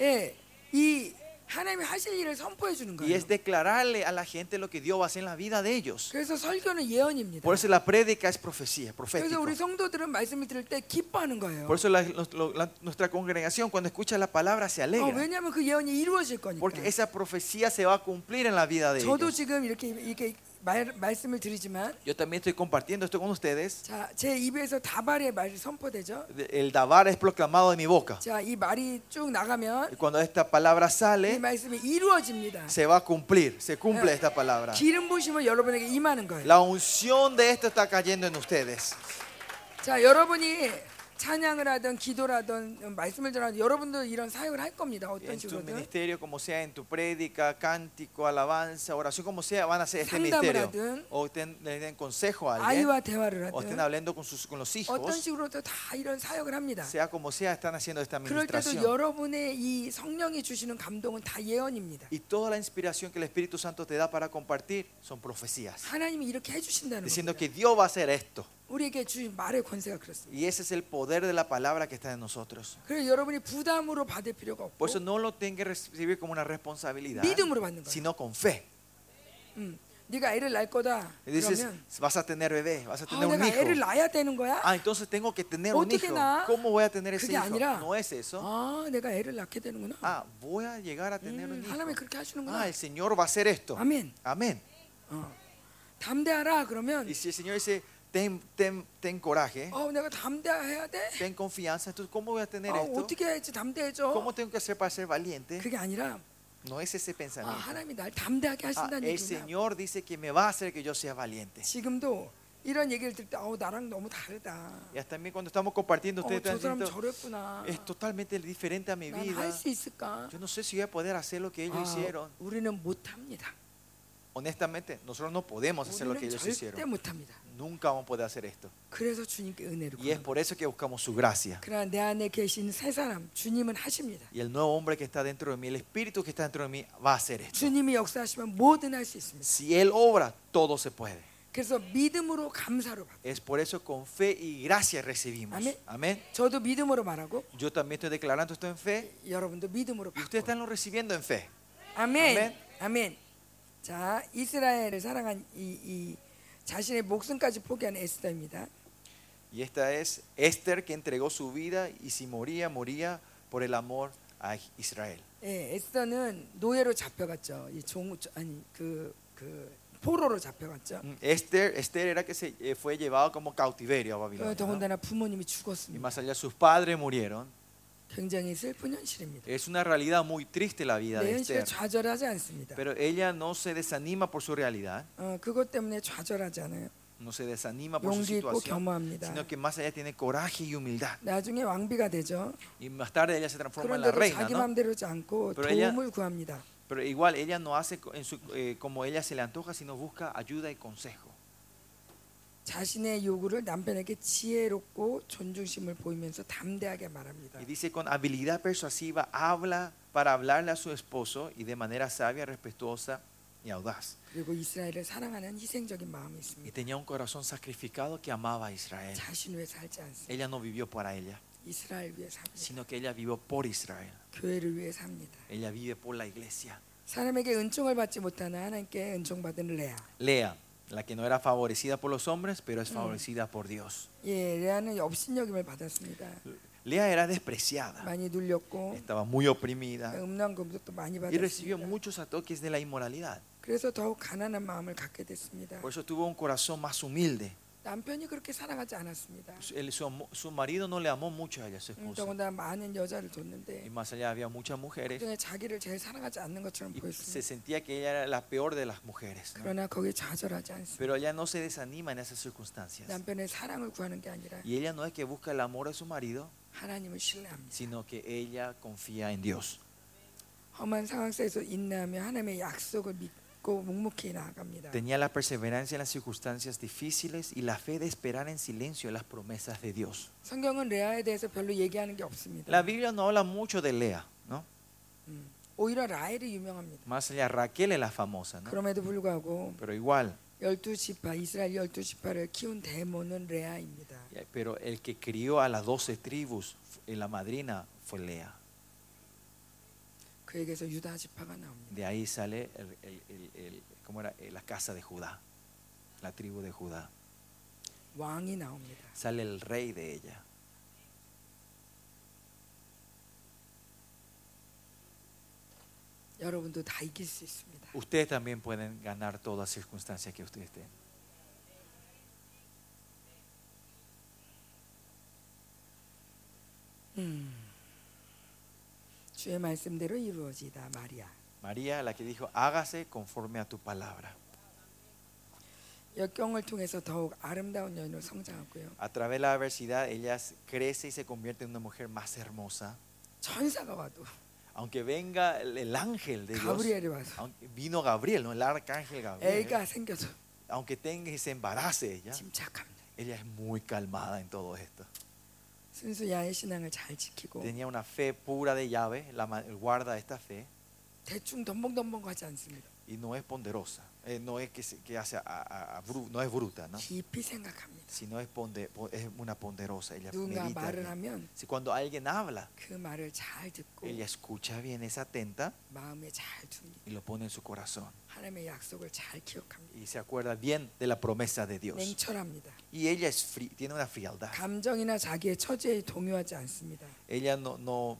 Speaker 2: 예, 이 하나님이 하실 일을 선포해 주는
Speaker 1: Y
Speaker 2: 거예요.
Speaker 1: es declararle a la gente lo que Dios va a hacer en la vida de ellos.
Speaker 2: 그래서 설교는 예언입니다.
Speaker 1: Por eso la prédica es profecía,
Speaker 2: 그래서
Speaker 1: profético.
Speaker 2: 우리 성도들은 말씀을 들을 때 기뻐하는 거예요.
Speaker 1: Por eso la- lo- lo- la- nuestra congregación cuando escucha la palabra se
Speaker 2: 어,
Speaker 1: alegra.
Speaker 2: 왜냐하면 그 예언이 이루어질 거니까.
Speaker 1: Porque esa profecía se va a cumplir en la vida de
Speaker 2: 저도
Speaker 1: ellos.
Speaker 2: 지금 이렇게 이렇게 말, 말씀을 드리지만
Speaker 1: Yo también estoy compartiendo esto con ustedes.
Speaker 2: 자, 제 입에서 다발의 말이 선포되죠.
Speaker 1: El dabar es proclamado de mi boca.
Speaker 2: 자, 이 말이 쭉
Speaker 1: Y
Speaker 2: 나가면
Speaker 1: cuando esta palabra
Speaker 2: 이
Speaker 1: sale,
Speaker 2: 말씀이 이루어집니다.
Speaker 1: se va a cumplir, se cumple esta palabra.
Speaker 2: 기름 부심은 여러분에게 임하는 거예요.
Speaker 1: La unción de esto está cayendo en ustedes.
Speaker 2: 자, 여러분이 찬양을 하든 기도를 하든 말씀을 전하든 여러분도 이런 사역을 할 겁니다. 어떤
Speaker 1: En tu
Speaker 2: 식으로든.
Speaker 1: ministerio, como sea, en tu prédica, cántico, alabanza, oración, como sea, van a hacer este
Speaker 2: 상담을
Speaker 1: ministerio.
Speaker 2: 하든
Speaker 1: O ten- le den consejo a alguien,
Speaker 2: 아이와 대화를
Speaker 1: o estén
Speaker 2: 하든
Speaker 1: hablando con, sus, con los
Speaker 2: 어떤
Speaker 1: hijos,
Speaker 2: 식으로도 다 이런 사역을 합니다.
Speaker 1: sea como sea, están haciendo esta
Speaker 2: 그럴 때도
Speaker 1: administración.
Speaker 2: 여러분의 이 성령이 주시는 감동은 다 예언입니다.
Speaker 1: Y toda la inspiración que el Espíritu Santo te da para compartir son profecías.
Speaker 2: 하나님이 이렇게 해주신다는
Speaker 1: Diciendo
Speaker 2: 겁니다.
Speaker 1: que Dios va a hacer esto.
Speaker 2: 우리에게 주신 말의 권세가 그렇습니다.
Speaker 1: Y ese es el poder de la palabra que está en nosotros.
Speaker 2: 그래서 여러분이 부담으로 받을 필요가
Speaker 1: Por
Speaker 2: 없고
Speaker 1: eso no lo tengan que recibir como una responsabilidad,
Speaker 2: 믿음으로 받는 거예요.
Speaker 1: sino con fe.
Speaker 2: 음, 네가 애를 낳을 거다.
Speaker 1: Y dices,
Speaker 2: 그러면
Speaker 1: vas a tener bebé, vas a
Speaker 2: 아,
Speaker 1: tener un
Speaker 2: 내가 애를
Speaker 1: hijo.
Speaker 2: 낳아야 되는 거야?
Speaker 1: Ah, entonces tengo que tener un
Speaker 2: 어떻게
Speaker 1: hijo.
Speaker 2: 낳아?
Speaker 1: ¿Cómo voy a tener ese
Speaker 2: 그게
Speaker 1: hijo?
Speaker 2: 아니라,
Speaker 1: No es eso.
Speaker 2: 아, 내가 애를 낳게 되는구나.
Speaker 1: Ah, voy a llegar a tener un
Speaker 2: 음,
Speaker 1: hijo.
Speaker 2: 하나님이 그렇게 하시는구나.
Speaker 1: Ah, el Señor va a hacer esto.
Speaker 2: 아멘.
Speaker 1: Amén.
Speaker 2: 어. 담대하라 그러면
Speaker 1: Y si el Señor dice, ten, ten, ten coraje,
Speaker 2: 어, 내가 담대해야 돼?
Speaker 1: ten confianza, entonces ¿cómo voy a tener
Speaker 2: 어,
Speaker 1: esto?
Speaker 2: 어떻게 해야지 담대해져?
Speaker 1: ¿Cómo tengo que hacer para ser valiente?
Speaker 2: 그게 아니라
Speaker 1: No es ese
Speaker 2: 아,
Speaker 1: pensamiento.
Speaker 2: 하나님이 날 담대하게
Speaker 1: Ah,
Speaker 2: 하신다는
Speaker 1: el
Speaker 2: 얘기구나.
Speaker 1: Señor dice que me va a hacer que yo sea valiente.
Speaker 2: 지금도 이런 얘기를 들을 때 어, 나랑 너무 다르다.
Speaker 1: Y hasta también cuando estamos compartiendo,
Speaker 2: 어,
Speaker 1: ustedes
Speaker 2: 저
Speaker 1: están
Speaker 2: 사람
Speaker 1: diciendo,
Speaker 2: 저랬구나.
Speaker 1: es totalmente diferente a mi
Speaker 2: 난
Speaker 1: vida.
Speaker 2: 할 수 있을까?
Speaker 1: Yo no sé si voy a poder hacer lo que ellos
Speaker 2: 아,
Speaker 1: hicieron.
Speaker 2: 우리는 못합니다.
Speaker 1: Honestamente, nosotros no podemos hacer lo que
Speaker 2: 우리는
Speaker 1: ellos
Speaker 2: 절대
Speaker 1: hicieron.
Speaker 2: 못합니다.
Speaker 1: Nunca vamos a poder hacer esto.
Speaker 2: 그래서 주님께 은혜를
Speaker 1: Y es
Speaker 2: 구합니다.
Speaker 1: por eso que buscamos su gracia.
Speaker 2: 그러나 내 안에 계신 새 사람 주님은 하십니다.
Speaker 1: Y el nuevo hombre que está dentro de mí, el espíritu que está dentro de mí, va a hacer esto.
Speaker 2: 주님이 역사하시면 뭐든 할 수 있습니다.
Speaker 1: Si Él obra, todo se puede.
Speaker 2: 그래서 믿음으로 감사로 받.
Speaker 1: Es por eso con fe y gracia recibimos.
Speaker 2: Amén.
Speaker 1: Amén.
Speaker 2: 저도 믿음으로 말하고
Speaker 1: Yo también estoy declarando esto en fe
Speaker 2: 여러분도 믿음으로
Speaker 1: y ustedes
Speaker 2: 받고.
Speaker 1: están lo recibiendo en fe.
Speaker 2: 아멘.
Speaker 1: 아멘.
Speaker 2: 아멘. 자, 이스라엘을 사랑한 이, 이 자신의 목숨까지 포기한 에스더입니다.
Speaker 1: Y esta es Esther que entregó su vida y si moría, moría por el amor a Israel.
Speaker 2: 예, 에스더는 노예로 잡혀갔죠. 이 종, 아니 그, 그 포로로 잡혀갔죠.
Speaker 1: Mm, Esther, Esther era que se eh, fue llevado como cautiverio a
Speaker 2: 그
Speaker 1: Babilonia.
Speaker 2: 더군다나 부모님이
Speaker 1: Y
Speaker 2: 죽었습니다.
Speaker 1: más allá, sus padres murieron.
Speaker 2: 굉장히 슬픈 현실입니다.
Speaker 1: Es una realidad muy triste la vida
Speaker 2: 내
Speaker 1: de
Speaker 2: 현실에
Speaker 1: Esther.
Speaker 2: 좌절하지 않습니다.
Speaker 1: Pero ella no se desanima por su realidad,
Speaker 2: 어, 그것 때문에 좌절하지 않아요.
Speaker 1: no se desanima por su
Speaker 2: 용기 있고
Speaker 1: situación,
Speaker 2: 겸허합니다.
Speaker 1: sino que más allá tiene coraje y humildad.
Speaker 2: 나중에 왕비가 되죠.
Speaker 1: Y más tarde ella se transforma en la
Speaker 2: 그런데도
Speaker 1: reina,
Speaker 2: 자기
Speaker 1: ¿no?
Speaker 2: 마음대로 하지 않고
Speaker 1: Pero ella-
Speaker 2: 도움을 구합니다.
Speaker 1: Pero igual ella no hace co- en su- eh, como ella se le antoja, sino busca ayuda y consejo.
Speaker 2: 자신의 요구를 남편에게 지혜롭고 존중심을 보이면서 담대하게 말합니다.
Speaker 1: Y dice, con habilidad persuasiva habla para hablarle a su esposo y de manera sabia, respetuosa y audaz.
Speaker 2: 그리고 이스라엘을 사랑하는 희생적인 마음이
Speaker 1: Y
Speaker 2: 있습니다.
Speaker 1: tenía un corazón sacrificado que amaba a Israel.
Speaker 2: 자신 위해 살지 않습니다.
Speaker 1: Ella no vivió para ella,
Speaker 2: 이스라엘 위해 삽니다.
Speaker 1: sino que ella vivió por Israel.
Speaker 2: 교회를 위해 삽니다.
Speaker 1: Ella vive por la iglesia.
Speaker 2: 사람에게 은총을 받지 못하는 하나님께 은총 받은 레아.
Speaker 1: Lea, La que no era favorecida por los hombres, pero es
Speaker 2: Mm.
Speaker 1: favorecida por Dios.
Speaker 2: 예, 레아는 업신여김을 받았습니다.
Speaker 1: Lea era despreciada,
Speaker 2: 많이 눌렸고
Speaker 1: estaba muy oprimida
Speaker 2: 음란 금속도 많이
Speaker 1: y recibió
Speaker 2: 받았습니다.
Speaker 1: muchos ataques de la inmoralidad.
Speaker 2: 그래서 더욱 가난한 마음을 갖게 됐습니다.
Speaker 1: Por eso tuvo un corazón más humilde.
Speaker 2: 남편이 그렇게 사랑하지 않았습니다.
Speaker 1: Él- su, amo- su marido no le amó mucho a ella, su
Speaker 2: 음,
Speaker 1: esposa.
Speaker 2: 더군다나 많은 여자를
Speaker 1: Y
Speaker 2: 뒀는데
Speaker 1: más allá había muchas mujeres
Speaker 2: 그중에 자기를 제일 사랑하지 않는 것처럼
Speaker 1: y se
Speaker 2: 보였습니다.
Speaker 1: sentía que ella era la peor de las mujeres. ¿no?
Speaker 2: 그러나 거기에 좌절하지 않습니다.
Speaker 1: Pero ella no se desanima en esas circunstancias.
Speaker 2: 남편의 사랑을 구하는 게 아니라
Speaker 1: Y ella no es que busca el amor de su marido,
Speaker 2: 하나님을 신뢰합니다.
Speaker 1: sino que ella confía en Dios.
Speaker 2: 험한 상황 속에서 인내하며 하나님의 약속을 믿고 묵묵히 나아갑니다.
Speaker 1: Tenía la perseverancia en las circunstancias difíciles y la fe de esperar en silencio las promesas de Dios. La Biblia no habla mucho de Lea, ¿no? Más allá, Raquel es la famosa, ¿no? Pero igual. Pero el que crió a las doce tribus en la madrina fue Lea. De ahí sale el, el, el, ¿cómo era? la casa de Judá, la tribu de Judá. Sale el rey de ella. Ustedes también pueden ganar todas las circunstancias que ustedes
Speaker 2: tengan. 주의 말씀대로 이루어지다 마리아.
Speaker 1: María, la que dijo, hágase conforme a tu palabra.
Speaker 2: 역경을 통해서 더욱 아름다운 여인으로 성장하고요.
Speaker 1: A través de la adversidad, ella crece y se convierte en una mujer más hermosa.
Speaker 2: 천사가 와도
Speaker 1: Aunque venga el, el ángel de Dios,
Speaker 2: 가브리엘이 와서
Speaker 1: aunque vino Gabriel, ¿no? el arcángel Gabriel,
Speaker 2: 애가 생겨서
Speaker 1: aunque tenga y se embarace ella,
Speaker 2: 침착합니다.
Speaker 1: ella es muy calmada en todo esto.
Speaker 2: 순수 야의 신앙을 잘 지키고
Speaker 1: Tenía una fe pura de llave, la ma- guarda esta fe,
Speaker 2: 대충 덤벙덤벙 하지 않습니다.
Speaker 1: y no es ponderosa, eh, no es que, que hace a, a, a bru, no es bruta, ¿no? sino es, ponde, es una ponderosa. Ella medita si cuando alguien habla, ella escucha bien, es atenta y lo pone en su corazón. Y se acuerda bien de la promesa de Dios. Y ella es fri, tiene una frialdad. ella no, no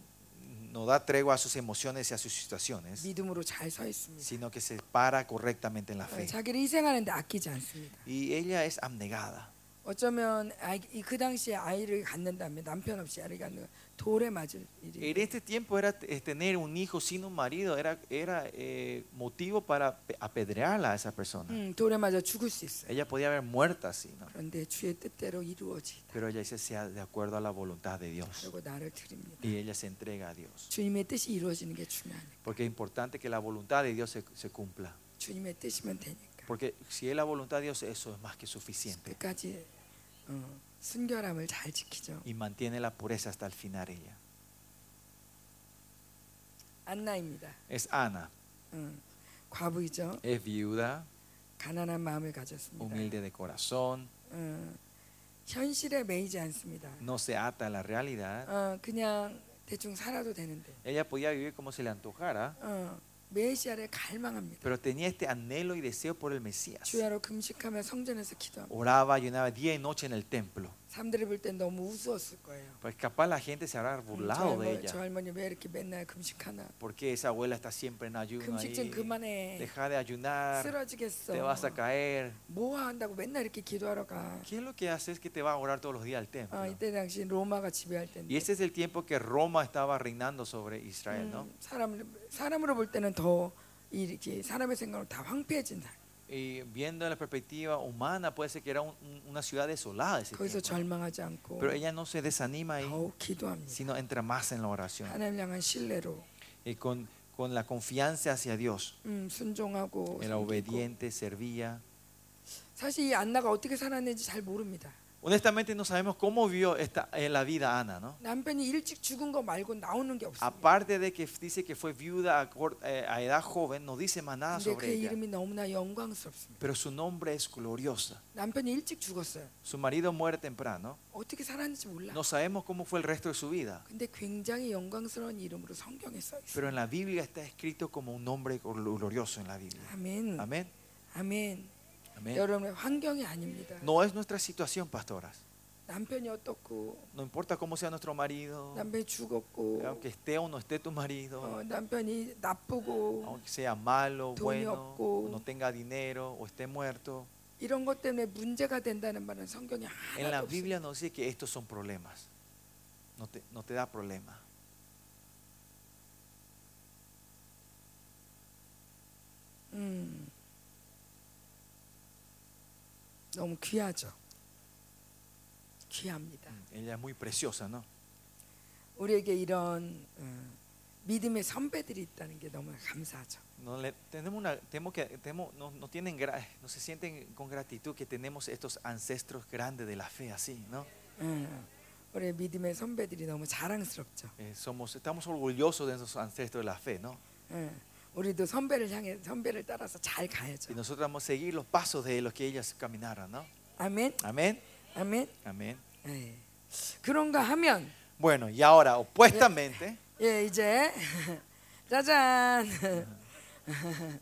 Speaker 1: no da tregua a sus emociones y a sus situaciones,
Speaker 2: 믿음으로 잘 서 있습니다.
Speaker 1: sino que se para correctamente en la fe.
Speaker 2: 자기를 희생하는데 아끼지 않습니다.
Speaker 1: Y ella es abnegada.
Speaker 2: 어쩌면 아이, 이- 그 당시에 아이를 갖는다면 남편 없이 아이를 갖는
Speaker 1: En este tiempo era eh, tener un hijo sin un marido era, era eh, motivo para apedrearla a esa persona. ella podía haber muerto así. Pero ella dice sea de acuerdo a la voluntad de Dios. Y ella se entrega a Dios. Porque es importante que la voluntad de Dios se, se cumpla. Porque si es la voluntad de Dios, eso es más que suficiente.
Speaker 2: 어, 순결함을 잘 지키죠.
Speaker 1: Y mantiene la pureza hasta el final ella.
Speaker 2: 안나입니다.
Speaker 1: Es Ana,
Speaker 2: 어, 과부이죠.
Speaker 1: es viuda,
Speaker 2: 가난한 마음을 가졌습니다.
Speaker 1: humilde de corazón,
Speaker 2: 어, 현실에 매이지 않습니다.
Speaker 1: no se ata a la realidad.
Speaker 2: 어, 그냥 대충 살아도 되는데
Speaker 1: Ella podía vivir como se le antojara,
Speaker 2: 어, 메시아를 갈망합니다.
Speaker 1: pero tenía este anhelo y deseo por el Mesías.
Speaker 2: 주야로 금식하며 성전에서 기도합니다.
Speaker 1: Oraba, ayunaba día y noche en el templo.
Speaker 2: 사람들이 볼 땐 너무 우스웠을 거예요.
Speaker 1: Pues capaz la gente se habrá
Speaker 2: 음, 저,
Speaker 1: burlado de
Speaker 2: 할머니, 저
Speaker 1: ella.
Speaker 2: 할머니 왜 이렇게 맨날 금식하나?
Speaker 1: Porque esa abuela está siempre en ayuno
Speaker 2: 금식 좀
Speaker 1: ahí.
Speaker 2: 그만해.
Speaker 1: Deja de ayunar,
Speaker 2: 쓰러지겠어.
Speaker 1: te vas a caer.
Speaker 2: 뭐 한다고 맨날 이렇게 기도하러 가?
Speaker 1: ¿Qué es lo que hace? Es que te va a orar todos los días al templo.
Speaker 2: 아, 이때 당시 로마가 지배할
Speaker 1: Y
Speaker 2: 때인데
Speaker 1: ese es el tiempo que Roma estaba reinando sobre Israel, ¿no?
Speaker 2: 음, 사람 사람으로 볼 때는 더 이렇게 사람의 생각으로 다 황폐해진 사
Speaker 1: Y viendo la perspectiva humana, puede ser que era un- un- una ciudad desolada ese
Speaker 2: 거기서
Speaker 1: tiempo.
Speaker 2: 절망하지 않고
Speaker 1: Pero ella no se desanima ahí,
Speaker 2: 더욱 기도합니다.
Speaker 1: sino entra más en la oración.
Speaker 2: 하나님 향한 신뢰로
Speaker 1: Y con, con la confianza hacia Dios.
Speaker 2: 음, 순종하고
Speaker 1: Era
Speaker 2: 섬기고.
Speaker 1: obediente, servía.
Speaker 2: 사실 이 안나가 어떻게 살았는지 잘 모릅니다.
Speaker 1: Honestamente no sabemos cómo vivió esta, en la vida Ana, ¿no?
Speaker 2: 남편이 일찍 죽은 거 말고 나오는 게 없습니다.
Speaker 1: Aparte de que dice que fue viuda a, cor- eh, a edad joven, no dice más nada
Speaker 2: 근데 그
Speaker 1: sobre ella.
Speaker 2: 이름이 너무나 영광스럽습니다.
Speaker 1: Pero su nombre es gloriosa.
Speaker 2: 남편이 일찍 죽었어요.
Speaker 1: Su marido muere temprano.
Speaker 2: 어떻게 살았는지 몰라.
Speaker 1: No sabemos cómo fue el resto de su vida.
Speaker 2: 근데 굉장히 영광스러운 이름으로 성경에 써
Speaker 1: Pero
Speaker 2: 있어요.
Speaker 1: en la Biblia está escrito como un nombre glorioso en la Biblia.
Speaker 2: 아멘.
Speaker 1: Amén.
Speaker 2: 아멘.
Speaker 1: Amén.
Speaker 2: 여러분의 환경이 아닙니다.
Speaker 1: No es nuestra situación, pastoras.
Speaker 2: 남편이 어떻고
Speaker 1: No importa cómo sea nuestro marido,
Speaker 2: 남편이 죽었고
Speaker 1: aunque esté o no esté tu marido,
Speaker 2: 어, 남편이 나쁘고
Speaker 1: aunque sea malo,
Speaker 2: 돈이
Speaker 1: bueno,
Speaker 2: 없고.
Speaker 1: o no tenga dinero o esté muerto.
Speaker 2: 이런 것 때문에 문제가 된다는 말은 성경에
Speaker 1: En la
Speaker 2: 하나도 없어요.
Speaker 1: Biblia no dice que estos son problemas. No te, no te da problema.
Speaker 2: 음. 너무 귀하죠. 귀합니다.
Speaker 1: Ella es muy preciosa, ¿no?
Speaker 2: 우리에게 이런 어, 믿음의 선배들이 있다는 게 너무 감사하죠.
Speaker 1: No, le- tenemos una, tenemos que, tenemos, no, no tienen, gra- no se sienten con gratitud que tenemos estos ancestros grandes de la fe así, ¿no?
Speaker 2: 어, 우리 믿음의 선배들이 너무 자랑스럽죠.
Speaker 1: Eh, somos, estamos orgullosos de esos ancestros de la fe, ¿no?
Speaker 2: 어, 우리도 선배를 향해 선배를 따라서 잘 가야죠.
Speaker 1: Y nosotros vamos a seguir los pasos de los que ellas caminaron, ¿no?
Speaker 2: 아멘.
Speaker 1: Amén,
Speaker 2: 아멘.
Speaker 1: amén.
Speaker 2: 예. 그런가 하면
Speaker 1: Bueno, y ahora, opuestamente,
Speaker 2: 예 이제 짜잔.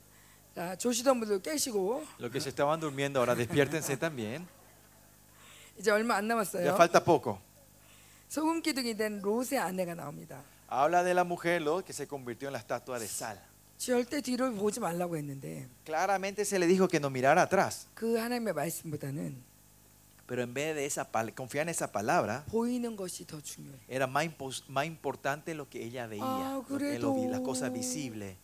Speaker 2: 자 조시던 분들 깨시고
Speaker 1: los que se estaban durmiendo ahora despiértense también.
Speaker 2: 이제 얼마 안
Speaker 1: Ya
Speaker 2: 남았어요.
Speaker 1: falta poco.
Speaker 2: 소금 기둥이 된 롯의 아내가 나옵니다.
Speaker 1: Habla de la mujer Lot que se convirtió en la estatua de sal.
Speaker 2: 절대 뒤를 보지 말라고 했는데
Speaker 1: Claramente se le dijo que no mirara atrás,
Speaker 2: 그 하나님의 말씀보다는
Speaker 1: pero en vez de esa pal- confiar en esa palabra,
Speaker 2: 보이는 것이 더 중요해.
Speaker 1: era más, impos- más importante lo que ella veía,
Speaker 2: Ah,
Speaker 1: lo que- lo vi- las
Speaker 2: 그래도-
Speaker 1: cosas visibles.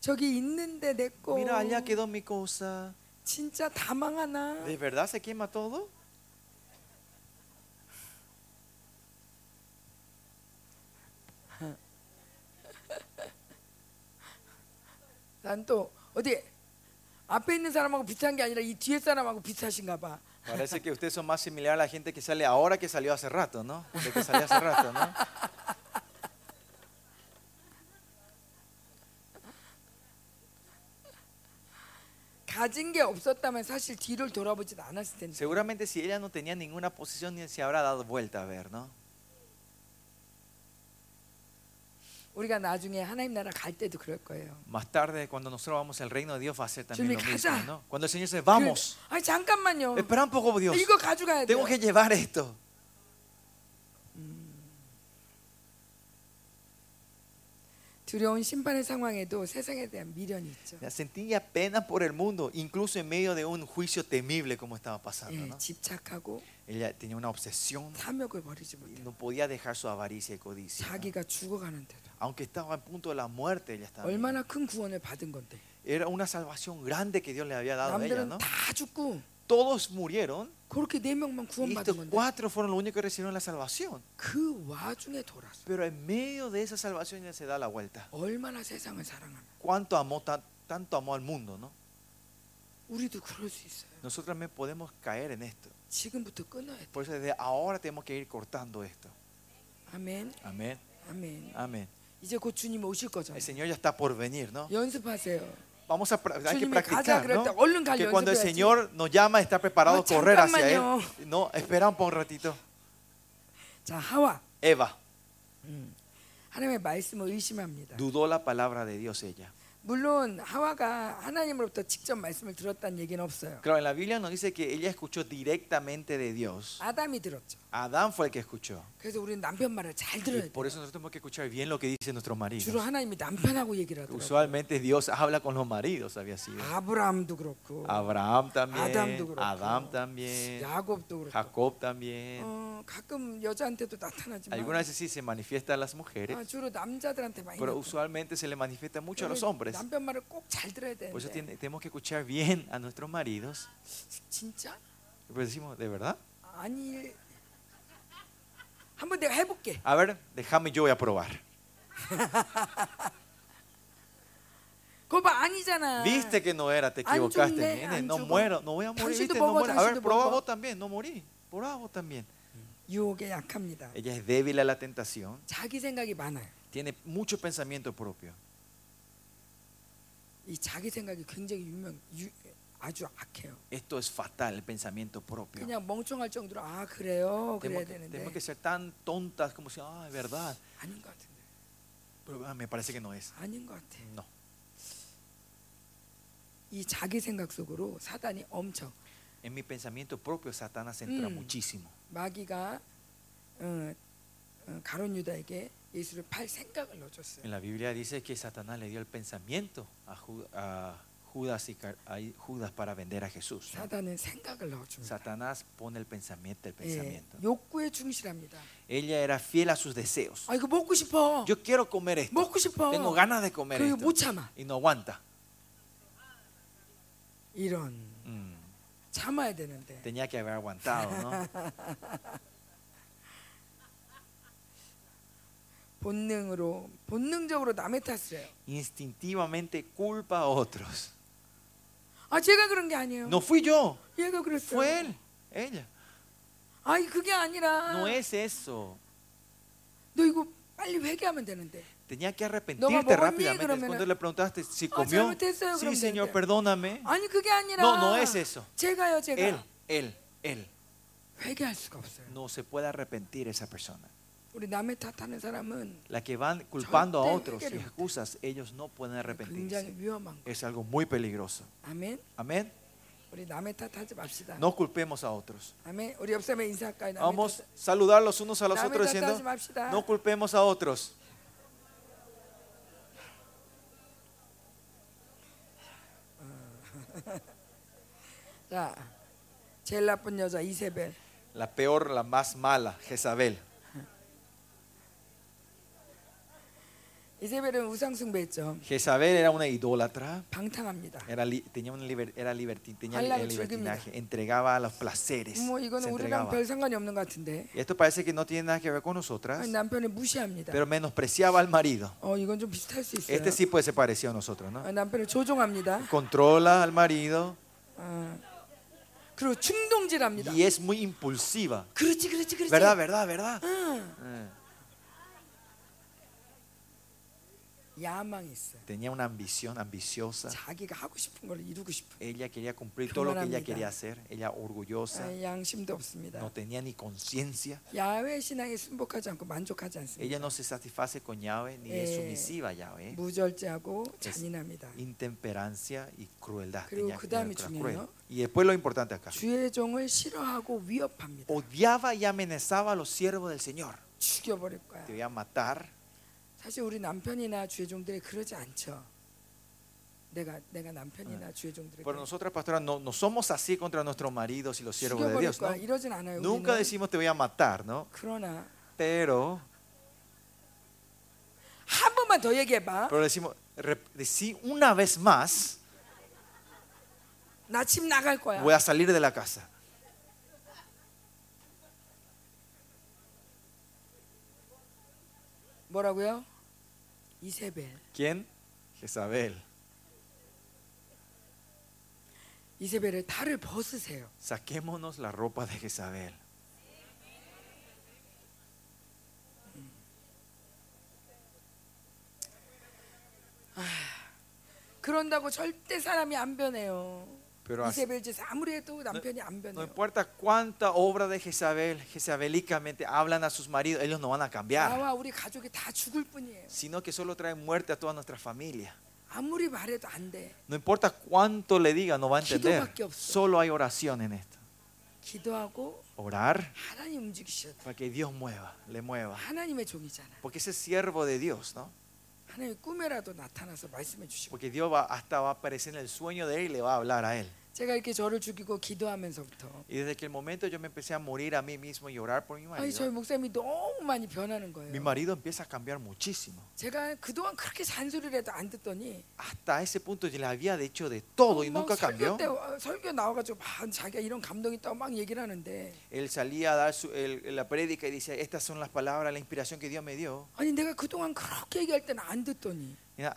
Speaker 2: 저기 있는데 내 거.
Speaker 1: Mira, allá quedó mi cosa.
Speaker 2: 진짜 다 망하나?
Speaker 1: ¿De verdad se quema todo?
Speaker 2: 난 또 어디 앞에 있는 사람하고 비슷한 게 아니라 이 뒤에 사람하고 비슷하신가 봐.
Speaker 1: Parece que ustedes son más similar a la gente que sale ahora que salió hace rato, ¿no? De que salió hace rato, ¿no?
Speaker 2: 가진 게 없었다면 사실 뒤를 돌아보지도 않았을 텐데.
Speaker 1: Seguramente si ella no tenía ninguna posición ni se habrá dado vuelta a ver, ¿no?
Speaker 2: 우리가 나중에 하나님 나라 갈 때도 그럴 거예요.
Speaker 1: Más tarde, cuando nosotros vamos al reino de Dios, va a ser también lo
Speaker 2: 주님,
Speaker 1: mismo,
Speaker 2: 가자.
Speaker 1: ¿no? Cuando el Señor dice, vamos,
Speaker 2: 그, 아니 잠깐만요.
Speaker 1: espera un poco, Dios,
Speaker 2: 이거 가져가야 돼요.
Speaker 1: tengo que llevar esto.
Speaker 2: 두려운 심판의 상황에도 세상에 대한 미련이 있죠.
Speaker 1: Ya Sentía pena por el mundo, incluso en medio de un juicio temible como estaba pasando,
Speaker 2: 예,
Speaker 1: ¿no?
Speaker 2: 집착하고
Speaker 1: Ella tenía una obsesión
Speaker 2: 탐욕을 버리지
Speaker 1: y
Speaker 2: 못해.
Speaker 1: no podía dejar su avaricia y codicia. ¿no?
Speaker 2: 자기가 죽어가는데도
Speaker 1: Aunque estaba en punto de la muerte, ella estaba.
Speaker 2: 얼마나 큰 구원을 받은 건데.
Speaker 1: Era una salvación grande que Dios le había dado a ella,
Speaker 2: 남들은
Speaker 1: ¿no?
Speaker 2: 다 죽고
Speaker 1: Todos murieron
Speaker 2: 그렇게 네 명만
Speaker 1: y
Speaker 2: 구원받은
Speaker 1: estos
Speaker 2: 건데
Speaker 1: cuatro fueron los únicos que recibieron la salvación.
Speaker 2: 그 와중에 돌아서
Speaker 1: Pero en medio de esa salvación ella se da la vuelta.
Speaker 2: 얼마나 세상을 사랑하나.
Speaker 1: ¿Cuánto amó, tan- tanto amó al mundo, no?
Speaker 2: 우리도 그럴 수 있어요.
Speaker 1: Nosotros también podemos caer en esto.
Speaker 2: 지금부터 끊어야 돼.
Speaker 1: Por eso desde ahora tenemos que ir cortando esto.
Speaker 2: 아멘.
Speaker 1: Amén.
Speaker 2: 아멘.
Speaker 1: Amén.
Speaker 2: 이제 곧 주님 오실 거죠.
Speaker 1: El Señor ya está por venir, ¿no?
Speaker 2: 연습하세요.
Speaker 1: vamos a hay que practicar, ¿no? que cuando el Señor nos llama está preparado a correr hacia él. No, espera un, un ratito. Eva. Dudó la palabra de Dios ella.
Speaker 2: 물론 하와가 하나님으로부터 직접 말씀을 들었다는 얘기는 없어요.
Speaker 1: Claro, en la Biblia nos dice que ella escuchó directamente de Dios.
Speaker 2: 아담이 들었죠.
Speaker 1: Adán fue el que escuchó.
Speaker 2: 그래서 우리는 남편 말을 잘
Speaker 1: Y
Speaker 2: 들어야 돼.
Speaker 1: por eso nosotros tenemos que escuchar bien lo que dicen nuestros maridos.
Speaker 2: 주로 하나님이 남편하고 얘기를 하더라고요.
Speaker 1: Usualmente Dios habla con los maridos, había sido.
Speaker 2: 아브라함도 그렇고
Speaker 1: Abraham también,
Speaker 2: Adam도 그렇고.
Speaker 1: Adam también,
Speaker 2: 야곱도 그렇고
Speaker 1: Jacob también.
Speaker 2: 어, 가끔 여자한테도 나타나지만
Speaker 1: Algunas veces sí se manifiesta a las mujeres,
Speaker 2: 아, 주로 남자들한테 많이
Speaker 1: pero
Speaker 2: 나타나.
Speaker 1: usualmente se le manifiesta mucho a los hombres.
Speaker 2: 남편 말을 꼭 잘 들어야
Speaker 1: Por eso
Speaker 2: 되는데
Speaker 1: tiene- tenemos que escuchar bien a nuestros maridos.
Speaker 2: 진짜?
Speaker 1: Pero decimos, ¿de verdad?
Speaker 2: 아니 한번 내가 해볼게.
Speaker 1: A ver, déjame yo voy a probar.
Speaker 2: 그거 봐 아니잖아.
Speaker 1: Viste que no era, te
Speaker 2: An
Speaker 1: equivocaste.
Speaker 2: 죽네,
Speaker 1: nene,
Speaker 2: an
Speaker 1: no
Speaker 2: 죽어.
Speaker 1: muero, no voy a morir.
Speaker 2: 당신도
Speaker 1: ¿viste? No
Speaker 2: 먹어,
Speaker 1: muero. A ver,
Speaker 2: 당신도
Speaker 1: probá
Speaker 2: 먹어.
Speaker 1: vos también, no morí. Probá vos también.
Speaker 2: 유혹에 약합니다.
Speaker 1: Ella es débil a la tentación,
Speaker 2: 자기 생각이 많아요.
Speaker 1: tiene mucho pensamiento propio.
Speaker 2: 이 자기 생각이 굉장히 유명 유, 아주 악해요.
Speaker 1: Esto es fatal, el pensamiento propio.
Speaker 2: 그냥 멍청할 정도로 아 그래요 그래야
Speaker 1: Tenemos que,
Speaker 2: 되는데
Speaker 1: tenemos que ser tan tontas como si, ah, es verdad.
Speaker 2: 아닌 것 같은데
Speaker 1: Pero ah, me parece que no es.
Speaker 2: 아닌 것 같아.
Speaker 1: No.
Speaker 2: 이 자기 생각 속으로 사단이 엄청
Speaker 1: En mi pensamiento propio, Satanás entra
Speaker 2: Mm.
Speaker 1: muchísimo.
Speaker 2: 마귀가 어, 어, 가론 유다에게
Speaker 1: En la Biblia dice que Satanás le dio el pensamiento a, Judas, y Judas para vender a Jesús. Satanás pone el pensamiento, el pensamiento. Ella era fiel a sus deseos. Yo quiero comer esto. Tengo ganas de comer esto. Y no aguanta. Tenía que haber aguantado, ¿no?
Speaker 2: 본능으로 본능적으로 남의 탓을 해요.
Speaker 1: Instintivamente culpa a otros.
Speaker 2: 아 제가 그런 게 아니에요.
Speaker 1: No fui yo,
Speaker 2: 얘가 그랬어요.
Speaker 1: fue él, ella.
Speaker 2: 아니 그게 아니라
Speaker 1: No es eso.
Speaker 2: 너 이거 빨리 회개하면 되는데.
Speaker 1: Tenía que
Speaker 2: ¿No
Speaker 1: arrepentirte
Speaker 2: va a
Speaker 1: rápidamente.
Speaker 2: dormir,
Speaker 1: Cuando le preguntaste si
Speaker 2: Ah,
Speaker 1: comió,
Speaker 2: 잘못했어요,
Speaker 1: sí,
Speaker 2: 그럼
Speaker 1: Señor,
Speaker 2: 되는데.
Speaker 1: perdóname.
Speaker 2: 아니 그게 아니라
Speaker 1: No, no es eso.
Speaker 2: 제가요 제가
Speaker 1: Él, él, él.
Speaker 2: 회개할 수가 없어요.
Speaker 1: No se puede arrepentir esa persona. la que van culpando a otros y excusas, ellos no pueden arrepentirse. Es algo muy peligroso. Amén.
Speaker 2: Amén.
Speaker 1: No culpemos a otros. Vamos a saludar los unos a los otros diciendo, no culpemos a otros. La peor, la más mala, Jezabel.
Speaker 2: 이세벨은 우상 숭배했죠.
Speaker 1: Jezabel era una idólatra,
Speaker 2: 방탕합니다.
Speaker 1: era, li- tenía, un liber- era libertin- tenía el-
Speaker 2: Hablaba
Speaker 1: el libertinaje,
Speaker 2: 즐깁니다.
Speaker 1: entregaba a los placeres.
Speaker 2: 뭐
Speaker 1: se
Speaker 2: 이거는 우리랑
Speaker 1: entregaba.
Speaker 2: 별 상관이 없는 것 같은데
Speaker 1: Y esto parece que no tiene nada que ver con nosotras,
Speaker 2: 아니, 남편을 무시합니다.
Speaker 1: pero menospreciaba al marido.
Speaker 2: 어 이건 좀 비슷할 수 있어요.
Speaker 1: Este sí puede ser parecido a nosotros, ¿no?
Speaker 2: 아, 남편을 조종합니다.
Speaker 1: Controla al marido
Speaker 2: 어. 그리고 충동질합니다.
Speaker 1: y es muy impulsiva.
Speaker 2: 그렇지, 그렇지, 그렇지.
Speaker 1: ¿Verdad, verdad, verdad?
Speaker 2: 응.
Speaker 1: Eh,
Speaker 2: 야망이 있어요.
Speaker 1: Tenía una ambición ambiciosa.
Speaker 2: 자기가 하고 싶은 걸 이루고 싶은.
Speaker 1: Ella quería cumplir todo lo que ella
Speaker 2: 교만합니다.
Speaker 1: quería hacer. Ella orgullosa,
Speaker 2: 아, 양심도 없습니다.
Speaker 1: no tenía ni conciencia.
Speaker 2: 야외 신앙에 순복하지 않고 만족하지 않습니다.
Speaker 1: Ella no se satisface con Yahweh ni es
Speaker 2: Eh,
Speaker 1: sumisiva a Yahweh.
Speaker 2: 무절제하고
Speaker 1: Es
Speaker 2: 잔인합니다.
Speaker 1: Intemperancia y crueldad.
Speaker 2: 그리고
Speaker 1: Tenía-
Speaker 2: 그 다음이
Speaker 1: era
Speaker 2: 중요해요.
Speaker 1: cruel. Y después lo importante acá.
Speaker 2: 주의 종을 싫어하고 위협합니다.
Speaker 1: Odiaba y amenazaba a los siervos del Señor.
Speaker 2: 죽여버릴 거야.
Speaker 1: Te voy a matar.
Speaker 2: 사실 우리 남편이나 주의 종들이 그러지 않죠. 내가 내가 남편이나 주의 종들에게
Speaker 1: Pero nosotras, pastoras, no, no somos así contra nuestros maridos y los siervos de
Speaker 2: 죽여버릴
Speaker 1: Dios. ¿no?
Speaker 2: 거야. 이러진 않아요.
Speaker 1: Nunca
Speaker 2: 우리는.
Speaker 1: decimos te voy a matar, ¿no?
Speaker 2: 그러나
Speaker 1: Pero,
Speaker 2: 한 번만 더 얘기해봐.
Speaker 1: pero decimos, rep- decí una vez más,
Speaker 2: 나 집 나갈 거야.
Speaker 1: voy a salir de la casa.
Speaker 2: 뭐라고요? 이세벨.
Speaker 1: ¿Quién? Jezabel.
Speaker 2: 이세벨의 탈을 벗으세요.
Speaker 1: Saquémonos la ropa de Jezabel.
Speaker 2: 그런다고 절대 사람이 안 변해요.
Speaker 1: Pero así, no importa cuánta obra de Jezabel, Jezabélicamente hablan a sus maridos, ellos no van a cambiar. Sino que solo traen muerte a toda nuestra familia. No importa cuánto le diga, no va a entender. Solo hay oración en esto. Orar para que Dios mueva, le mueva. Porque ese es siervo de Dios, ¿no? Porque Dios hasta va a aparecer en el sueño de él y le va a hablar a él.
Speaker 2: 제가 이렇게 저를 죽이고 기도하면서부터
Speaker 1: Y desde que el momento yo me empecé a morir a mí mismo y orar por mi
Speaker 2: 아니 저희
Speaker 1: marido,
Speaker 2: 목사님이 너무 많이 변하는
Speaker 1: mi
Speaker 2: 거예요.
Speaker 1: marido empieza a cambiar muchísimo.
Speaker 2: 제가 그동안 그렇게 잔소리를 해도 안 듣더니
Speaker 1: Hasta ese punto yo le había dicho de todo y
Speaker 2: 막
Speaker 1: nunca cambió.
Speaker 2: 설교 때 어, 설교 나와가지고 막 자기가 이런 감동이 있다고 막 얘기를 하는데
Speaker 1: Él salía a dar su- el- la prédica y decía, estas son las palabras, la inspiración que Dios me dio.
Speaker 2: 아니 내가 그동안 그렇게 얘기할 때는 안 듣더니
Speaker 1: Mira,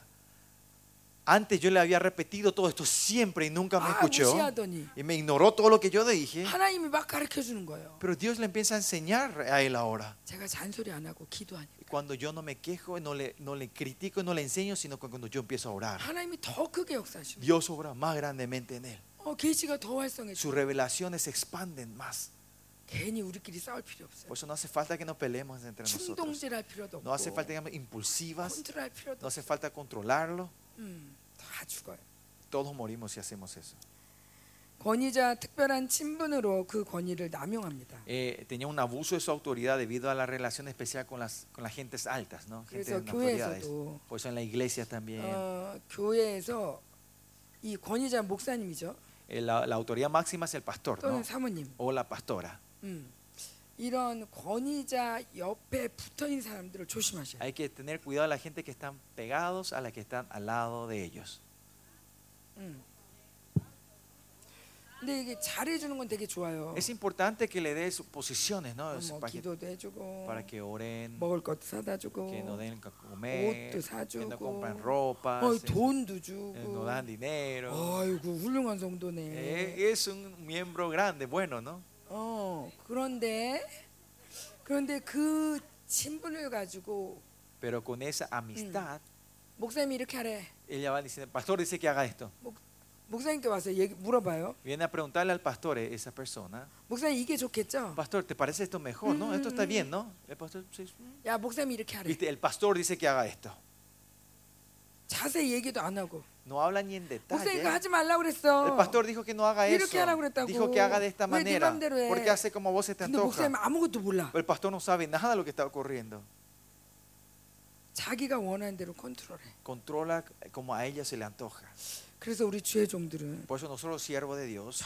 Speaker 1: Antes yo le había repetido todo esto siempre y nunca me escuchó. Y me ignoró todo lo que yo dije. Pero Dios le empieza a enseñar a él ahora. Y cuando yo no me quejo, no le, no le critico, no le enseño, sino cuando yo empiezo a orar, Dios obra más grandemente en él. Sus revelaciones se expanden más. Por eso no hace falta que nos peleemos entre nosotros. No hace falta que impulsivas. No hace falta controlarlo.
Speaker 2: 음, 다 죽어요.
Speaker 1: todos morimos si hacemos eso.
Speaker 2: 권위자 특별한 친분으로 그 권위를 남용합니다.
Speaker 1: Eh, tenía un abuso de su autoridad debido a la relación especial con las, con las gentes altas, ¿no? Gente
Speaker 2: 그래서
Speaker 1: en autoridades.
Speaker 2: 교회에서도
Speaker 1: Por eso en la iglesia también.
Speaker 2: 어, 교회에서 이 권위자 목사님이죠.
Speaker 1: eh, la, la autoridad máxima es el pastor, ¿no?
Speaker 2: 또는 사모님.
Speaker 1: O la pastora.
Speaker 2: 음. 이런 권위자 옆에 붙어 있는 사람들을 조심하셔야 돼요.
Speaker 1: Hay que tener cuidado a la gente que están pegados a la que están al lado de ellos.
Speaker 2: 음. 근데 이게 잘해주는 건 되게 좋아요.
Speaker 1: Es importante que le des posiciones, ¿no?
Speaker 2: 어,
Speaker 1: Es
Speaker 2: 뭐
Speaker 1: para, que,
Speaker 2: 기도도 해주고
Speaker 1: para que oren,
Speaker 2: 먹을 것도 사다 주고
Speaker 1: que nos den a comer,
Speaker 2: 옷도
Speaker 1: que nos
Speaker 2: 사주고
Speaker 1: compran ropa,
Speaker 2: 어, 돈도 주고
Speaker 1: nos dan dinero.
Speaker 2: 아이고 훌륭한 성도네.
Speaker 1: Eh, es un miembro grande, bueno, ¿no?
Speaker 2: 어 그런데 그런데 그 친분을 가지고
Speaker 1: Pero con esa amistad,
Speaker 2: 목사님이 이렇게 하래.
Speaker 1: ella va diciendo, pastor dice que haga esto.
Speaker 2: 목사님께 와서 얘기 물어봐요.
Speaker 1: Viene a preguntarle al pastor, eh, esa persona,
Speaker 2: 목사님 이게 좋겠죠?
Speaker 1: pastor, ¿te parece esto mejor? ¿No? Esto está bien, ¿no? El pastor, sí, sí.
Speaker 2: 야 목사님이 이렇게 하래.
Speaker 1: Viste, el pastor dice que haga esto.
Speaker 2: 자세히 얘기도 안 하고.
Speaker 1: no habla ni en detalle. El pastor dijo que no haga eso. Dijo que haga de esta manera. Porque hace como vos se te antoja. El pastor no sabe nada de lo que está ocurriendo. Controla como a ella se le antoja. Por eso nosotros los siervos de Dios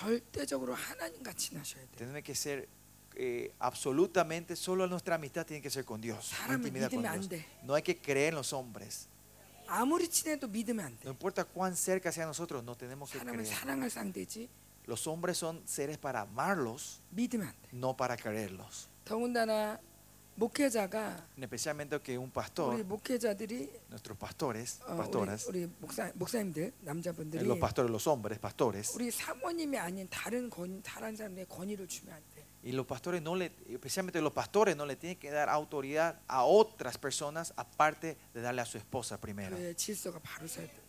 Speaker 1: tenemos que ser eh, absolutamente, solo nuestra amistad tiene que ser con Dios. no hay que creer en los hombres.
Speaker 2: 아무리 친해도 믿으면 안 돼.
Speaker 1: No importa cuán cerca sea nosotros, no tenemos que
Speaker 2: 사람을
Speaker 1: creer.
Speaker 2: 사랑할 상대지
Speaker 1: Los hombres son seres para amarlos,
Speaker 2: 믿으면 안 돼.
Speaker 1: no para quererlos.
Speaker 2: 더군다나 목회자가
Speaker 1: Especialmente que un
Speaker 2: 우리
Speaker 1: pastor,
Speaker 2: 목회자들이
Speaker 1: nuestros pastores,
Speaker 2: 어,
Speaker 1: pastoras,
Speaker 2: 우리, 우리 목사 목사님들
Speaker 1: eh,
Speaker 2: 남자분들이
Speaker 1: los pastores, los hombres, pastores,
Speaker 2: 우리 사모님이 아닌 다른 권 다른 사람의 권위를 주면 안 돼.
Speaker 1: y los pastores no le, especialmente los pastores no le tienen que dar autoridad a otras personas aparte de darle a su esposa primero.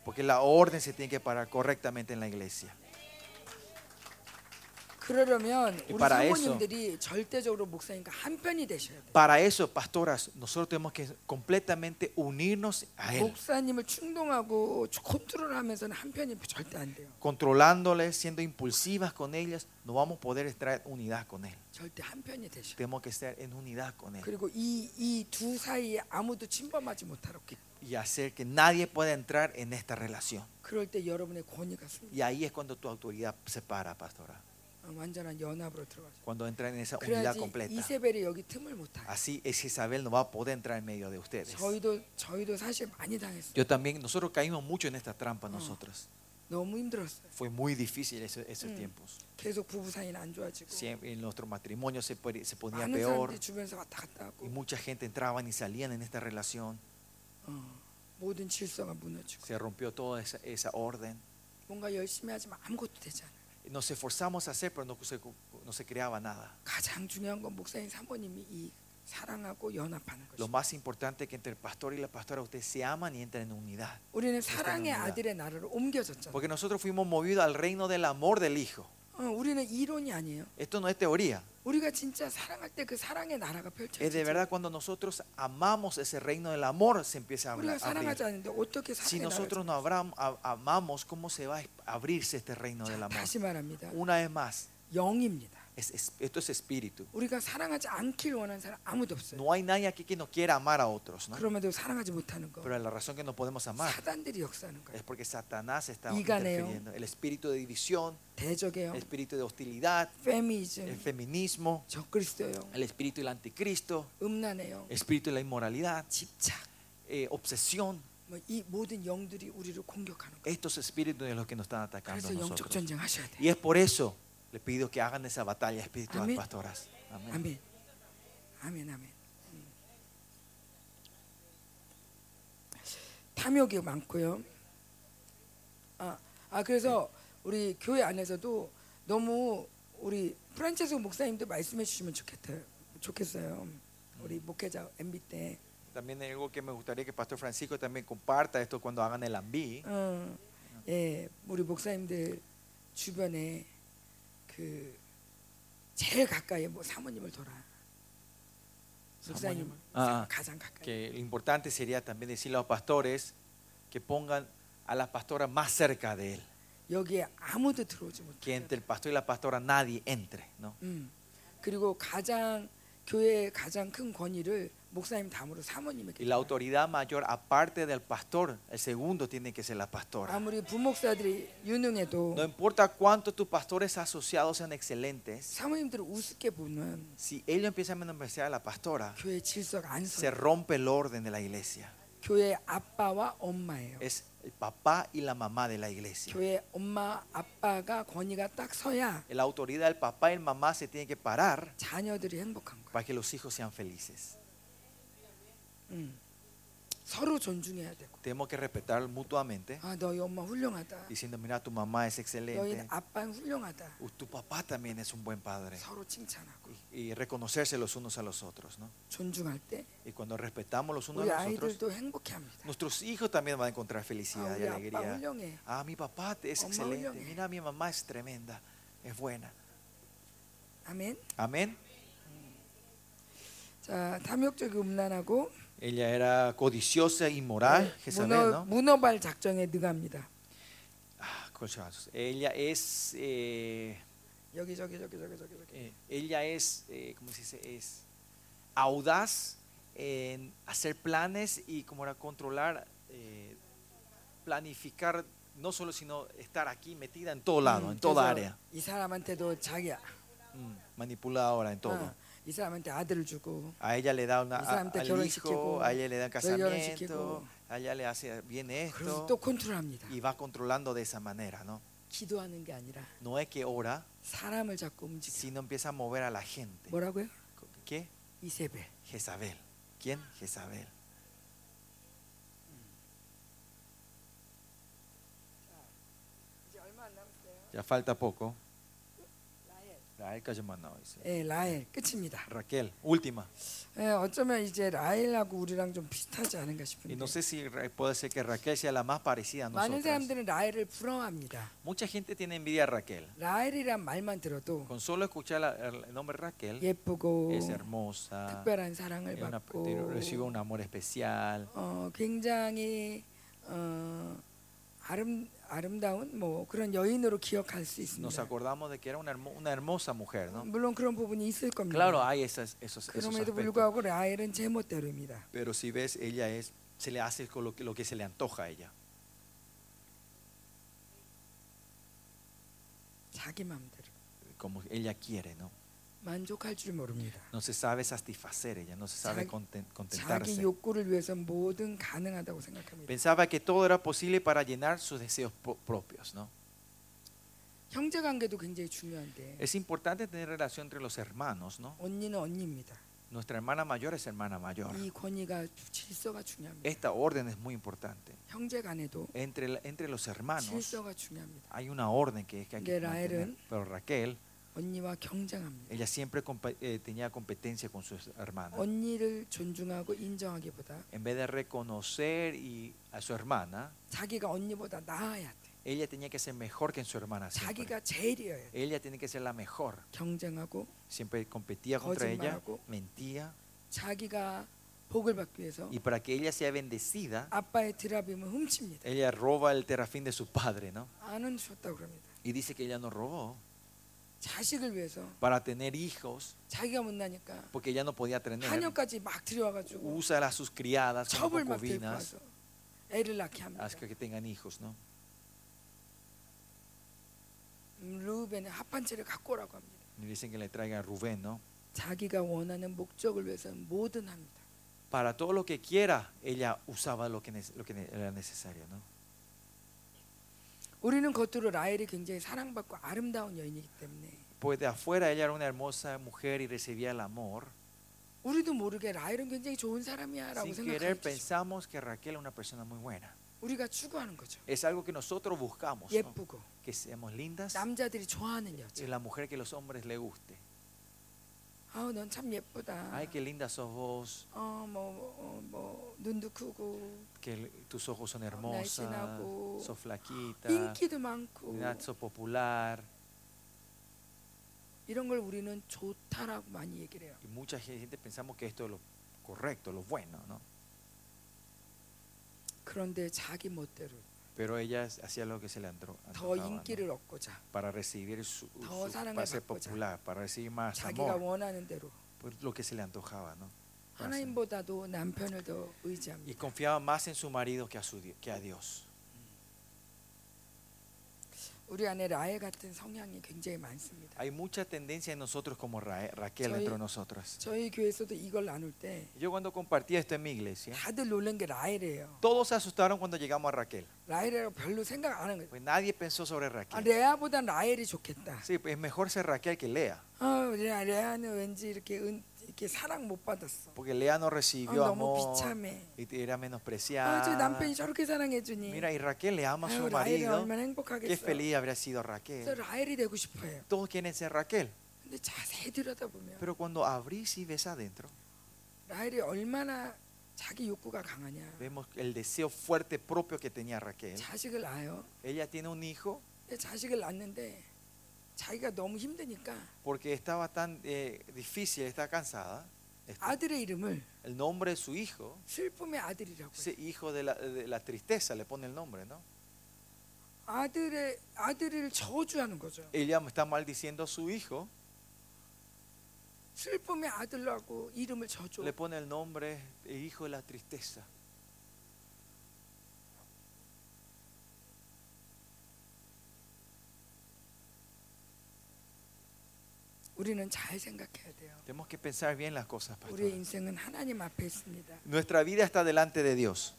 Speaker 1: Porque la orden se tiene que parar correctamente en la iglesia
Speaker 2: 그러려면
Speaker 1: Y
Speaker 2: 우리
Speaker 1: para eso-
Speaker 2: 사모님들이 절대적으로 목사님과 한 편이 되셔야 돼.
Speaker 1: Para eso, pastoras, nosotros tenemos que completamente unirnos a él,
Speaker 2: 목사님을 충동하고 컨트롤하면서는 한 편이 절대 안 돼요.
Speaker 1: controlándoles, siendo impulsivas con ellas, no vamos a poder extraer unidad con él.
Speaker 2: 절대 한 편이 되셔.
Speaker 1: Tenemos que estar en unidad con él
Speaker 2: 그리고 이 이 두 사이에 아무도 침범하지 못하게.
Speaker 1: y hacer que nadie pueda entrar en esta relación.
Speaker 2: 그럴 때 여러분의 권위가 승리.
Speaker 1: Y ahí es cuando tu autoridad se para, pastora. Cuando entra en esa unidad completa. Así es Isabel no va a poder entrar en medio de ustedes. Yo también, nosotros caímos mucho en esta trampa nosotros. Fue muy difícil esos, tiempos. En nuestro matrimonio se, ponía peor. Y mucha gente entraban y salían en esta relación. Se rompió toda esa orden
Speaker 2: 뭔가 열심히 하지만 아무것도 되지 않아요.
Speaker 1: Nos esforzamos a hacer, pero no se, no se creaba nada.
Speaker 2: 가장 중요한 건 목사님 사모님이 이 사랑하고 연합하는
Speaker 1: Lo
Speaker 2: 것이죠.
Speaker 1: más importante es que entre el pastor y la pastora ustedes se aman y entran en unidad.
Speaker 2: 우리는 사랑의
Speaker 1: unidad.
Speaker 2: 아들의 나라로 옮겨졌잖아요.
Speaker 1: Porque nosotros fuimos movidos al reino del amor del Hijo. Esto no es teoría. Es de verdad cuando nosotros amamos ese reino del amor se empieza a. Abrir. Si nosotros no abram, amamos, ¿cómo se va a abrirse este reino del amor? Una vez más. es- es- esto es espíritu.
Speaker 2: 우리가 사랑하지 않길 원하는 사람 아무도 없어요.
Speaker 1: No hay nadie aquí que no quiera amar a otros, ¿no?
Speaker 2: 그럼에도 사랑하지 못하는 거
Speaker 1: Pero la razón que no podemos amar
Speaker 2: 사단들이 역사하는 거예요.
Speaker 1: es porque Satanás está
Speaker 2: 이간해요.
Speaker 1: interfiriendo. El espíritu de división,
Speaker 2: 대적이에요.
Speaker 1: el espíritu de hostilidad, el
Speaker 2: 페미니즘,
Speaker 1: feminismo,
Speaker 2: 적그리스도예요.
Speaker 1: el espíritu del anticristo,
Speaker 2: 음란해요.
Speaker 1: el espíritu de la inmoralidad,
Speaker 2: 집착.
Speaker 1: eh, obsesión.
Speaker 2: 뭐 이 모든 영들이 우리를 공격하는 거예요.
Speaker 1: Estos espíritus de los que nos están atacando a
Speaker 2: 그래서 영적
Speaker 1: nosotros.
Speaker 2: 전쟁 하셔야 돼요.
Speaker 1: Y es por eso le pido que hagan esa batalla espiritual,
Speaker 2: Amén.
Speaker 1: pastoras. Amén.
Speaker 2: 아멘, 아멘. 음. 탐욕이 많고요. 아, 아 그래서 우리 교회 안에서도 너무 우리 프란체스코 목사님도 말씀해 주시면 좋겠어요. 좋겠어요. 우리 목회자 MB 때.
Speaker 1: También algo que me gustaría que Pastor Francisco también comparta esto cuando hagan el AMBI.
Speaker 2: 어, 예, 우리 목사님들 주변에 그 제일 가까이 뭐 사모님을 둬라. 목사님?
Speaker 1: 아,
Speaker 2: 가장 가까이.
Speaker 1: Que importante sería también decirle a los pastores que pongan a las pastoras más cerca de él.
Speaker 2: 여기에 아무도 들어오지 못해.
Speaker 1: que entre el pastor y la pastora nadie entre, ¿no?
Speaker 2: 음. 그리고 가장 교회의 가장 큰 권위를
Speaker 1: Y la autoridad mayor, aparte del pastor, el segundo tiene que ser la pastora. No importa cuánto tus pastores asociados sean excelentes, si ellos empiezan a menospreciar a la pastora, se rompe el orden de la iglesia. Es el papá y la mamá de la iglesia. La autoridad del papá y la mamá se tiene que parar para que los hijos sean felices.
Speaker 2: 음. 서로 존중해야 되고.
Speaker 1: Tenemos que respetar mutuamente,
Speaker 2: 아 너희 엄마 훌륭하다.
Speaker 1: diciendo, mira, tu mamá es
Speaker 2: 너희
Speaker 1: excelente,
Speaker 2: 아빠는 훌륭하다.
Speaker 1: Uh, tu papá también es un buen padre.
Speaker 2: 서로 칭찬하고
Speaker 1: Y, y reconocerse los unos a los otros, ¿no?
Speaker 2: 존중할 때
Speaker 1: Y cuando respetamos los unos
Speaker 2: 우리
Speaker 1: a los otros,
Speaker 2: 아이들도 행복해합니다.
Speaker 1: nuestros hijos también van a encontrar
Speaker 2: 아,
Speaker 1: felicidad y
Speaker 2: 우리 아빠
Speaker 1: alegría.
Speaker 2: 훌륭해.
Speaker 1: Ah, mi papá es
Speaker 2: Mamá
Speaker 1: excelente.
Speaker 2: 훌륭해.
Speaker 1: Mira, mi mamá es tremenda, es buena.
Speaker 2: 아멘.
Speaker 1: Amén.
Speaker 2: 자 탐욕적이고 음란하고
Speaker 1: Ella era codiciosa, inmoral, Jezabel,
Speaker 2: 문어,
Speaker 1: ¿no?
Speaker 2: 문어발 작정에 능합니다.
Speaker 1: Ah, cochazos. Ella es, eh,
Speaker 2: 여기 저기 저기 저기 저기 저기.
Speaker 1: eh, ella es, eh, ¿cómo se dice? Es audaz en hacer planes y como era controlar, eh, planificar, no solo sino estar aquí metida en todo lado,
Speaker 2: 음,
Speaker 1: en toda
Speaker 2: 그래서
Speaker 1: área,
Speaker 2: 이 사람한테도 자기야.
Speaker 1: Mm, manipuladora en todo.
Speaker 2: 어, 이 사람한테 아들을 주고
Speaker 1: A ella le da una,
Speaker 2: 이
Speaker 1: a-
Speaker 2: 사람한테
Speaker 1: al
Speaker 2: 결혼시키고,
Speaker 1: hijo, a ella le da
Speaker 2: 결혼시키고.
Speaker 1: casamiento, a ella le hace bien
Speaker 2: 그래서
Speaker 1: esto
Speaker 2: 또 컨트롤합니다.
Speaker 1: y va controlando de esa manera, ¿no?
Speaker 2: 기도하는 게 아니라
Speaker 1: No es que ora,
Speaker 2: 사람을 자꾸 움직여.
Speaker 1: sino empieza a mover a la gente.
Speaker 2: 뭐라고요?
Speaker 1: ¿Qué?
Speaker 2: 이세벨.
Speaker 1: Jezabel. ¿Quién? Jezabel.
Speaker 2: 이제 얼마 안 남았어요.
Speaker 1: Ya falta poco.
Speaker 2: 라헬.
Speaker 1: 라헬까지만 나와 있어요.
Speaker 2: 예, 라헬 끝입니다.
Speaker 1: Raquel, última.
Speaker 2: 예, 어쩌면 이제 라헬하고 우리랑 좀 비슷하지 않은가
Speaker 1: Y
Speaker 2: 싶은데.
Speaker 1: no sé si Ra- puede ser que Raquel sea la más parecida a
Speaker 2: 많은
Speaker 1: nosotros.
Speaker 2: 사람들은 라헬을 부러워합니다.
Speaker 1: Mucha gente tiene envidia a Raquel.
Speaker 2: 라헬이란 말만 들어도
Speaker 1: Con solo escuchar la- el nombre Raquel,
Speaker 2: 예쁘고
Speaker 1: es hermosa,
Speaker 2: 특별한 사랑을
Speaker 1: es una-
Speaker 2: 받고
Speaker 1: recibe un amor especial.
Speaker 2: 어, 굉장히 어,
Speaker 1: nos acordamos de que era una, hermosa mujer, ¿no? Claro, hay esas, esos, aspectos. Pero si ves, ella es, se le hace lo lo que se le antoja a ella. Como ella quiere, ¿no? No se sabe satisfacer ella, no se sabe contentarse. Pensaba que todo era posible para llenar sus deseos propios, ¿no? Es importante tener relación entre los hermanos, ¿no? Nuestra hermana mayor es hermana mayor. Esta orden es muy importante. Entre, los hermanos hay una orden que, que hay que mantener, Pero Raquel ella siempre eh, tenía competencia con
Speaker 2: su hermana.
Speaker 1: En vez de reconocer y a su hermana, ella tenía que ser mejor que su hermana. Siempre. Ella tenía que ser la mejor. Siempre competía contra ella, mentía. Y para que ella sea bendecida, ella roba el terafín de su padre, ¿no? Y dice que ella no robó
Speaker 2: 자식을 위해서
Speaker 1: para tener hijos,
Speaker 2: 자기가 못나니까
Speaker 1: porque ella no podía tener.
Speaker 2: 한여까지 막 들여와가지고
Speaker 1: Usa a sus criadas como
Speaker 2: 첩을 막 데리고
Speaker 1: concubinas,
Speaker 2: 와서 애를 낳게 합니다.
Speaker 1: haz que tengan hijos, ¿no?
Speaker 2: 음, 루벤의 합한 채를 갖고 오라고 합니다.
Speaker 1: Y dicen que le traigan a Rubén, ¿no?
Speaker 2: 자기가 원하는 목적을 위해서는 뭐든 합니다.
Speaker 1: Para todo lo que quiera, ella usaba lo que, nece- lo que ne- era necesario, ¿no?
Speaker 2: 우리는 겉으로 라헬이 굉장히 사랑받고 아름다운 여인이기 때문에
Speaker 1: Pues de afuera ella era una hermosa mujer y recibía el amor.
Speaker 2: 우리도 모르게 라헬은 굉장히 좋은 사람이야라고
Speaker 1: Sin querer
Speaker 2: 생각하죠.
Speaker 1: pensamos que Raquel es una persona muy buena.
Speaker 2: 우리가 추구하는 거죠.
Speaker 1: Es algo que nosotros buscamos, ¿no?
Speaker 2: 예쁘고
Speaker 1: que seamos lindas
Speaker 2: 남자들이 좋아하는 여자.
Speaker 1: es la mujer que los hombres le guste.
Speaker 2: 아우 넌 참 예쁘다.
Speaker 1: Ay, qué linda sos vos,
Speaker 2: 어뭐뭐 눈도 크고
Speaker 1: que l- tus ojos son hermosas,
Speaker 2: 날씬하고,
Speaker 1: sos flaquita,
Speaker 2: 인기도 많고
Speaker 1: mira, sos popular.
Speaker 2: 이런 걸 우리는 좋다라고 많이 얘기를 해요.
Speaker 1: Y mucha gente pensamos que esto es lo correcto, lo bueno, ¿no?
Speaker 2: 그런데 자기 멋대로
Speaker 1: pero ella hacía lo que se le andro, antojaba para recibir su, para ser popular, para recibir más amor, por pues lo que se le antojaba, ¿no? Y confiaba más en su marido que a Dios.
Speaker 2: 우리 안에 라헬 같은 성향이 굉장히 많습니다.
Speaker 1: Hay mucha tendencia en nosotros como Ra- Raquel
Speaker 2: Soy-
Speaker 1: dentro de nosotros.
Speaker 2: 저희 교회에서도 이걸 나눌 때
Speaker 1: Yo cuando compartí esto en mi iglesia,
Speaker 2: 다들 놀란 게 라헬이에요.
Speaker 1: todos se asustaron cuando llegamos a Raquel.
Speaker 2: 라헬이라고 별로 생각 안 한 거예요.
Speaker 1: Pues nadie pensó sobre
Speaker 2: 아,
Speaker 1: Raquel.
Speaker 2: 레아보단 라헬이 좋겠다.
Speaker 1: Sí, pues es mejor ser Raquel que Lea,
Speaker 2: 아, 레아, 레아는 왠지 이렇게 은, 이렇게 사랑 못 받았어.
Speaker 1: porque Lea no
Speaker 2: 아,
Speaker 1: recibió
Speaker 2: 너무
Speaker 1: amor
Speaker 2: 비참해.
Speaker 1: y era
Speaker 2: 아,
Speaker 1: menospreciada.
Speaker 2: 저 남편이 저렇게 사랑해 주니.
Speaker 1: Mira, y Raquel le ama a su
Speaker 2: 아유, 라헬이
Speaker 1: marido.
Speaker 2: 얼마나
Speaker 1: Qué
Speaker 2: 행복하겠어.
Speaker 1: feliz habría sido
Speaker 2: 그래서
Speaker 1: Raquel.
Speaker 2: 라헬이 되고 싶어요.
Speaker 1: Todos quieren ser Raquel.
Speaker 2: 근데 자세히 들여다보면
Speaker 1: Pero cuando abrís y ves adentro,
Speaker 2: 라헬이 얼마나 자기 욕구가 강하냐.
Speaker 1: vemos el deseo fuerte propio que tenía Raquel.
Speaker 2: 자식을 낳아요.
Speaker 1: Ella tiene un hijo
Speaker 2: 근데 자식을 낳는데 자기가 너무 힘드니까
Speaker 1: porque estaba tan eh, difícil, está cansada. Este,
Speaker 2: 아들의 이름을
Speaker 1: El nombre de su hijo,
Speaker 2: 슬픔의 아들이라고
Speaker 1: ese
Speaker 2: 해요.
Speaker 1: hijo de la, de la tristeza, le pone el nombre, ¿no?
Speaker 2: 아들의 아들을 저주하는 거죠.
Speaker 1: Ella está maldiciendo a su hijo,
Speaker 2: 슬픔의 아들라고 이름을 저주.
Speaker 1: le pone el nombre el hijo de la tristeza.
Speaker 2: 우리는 잘 생각해야 돼요.
Speaker 1: Tenemos que pensar bien las cosas,
Speaker 2: 우리의
Speaker 1: pastor.
Speaker 2: 인생은 하나님 앞에 있습니다.
Speaker 1: Nuestra vida está delante de Dios.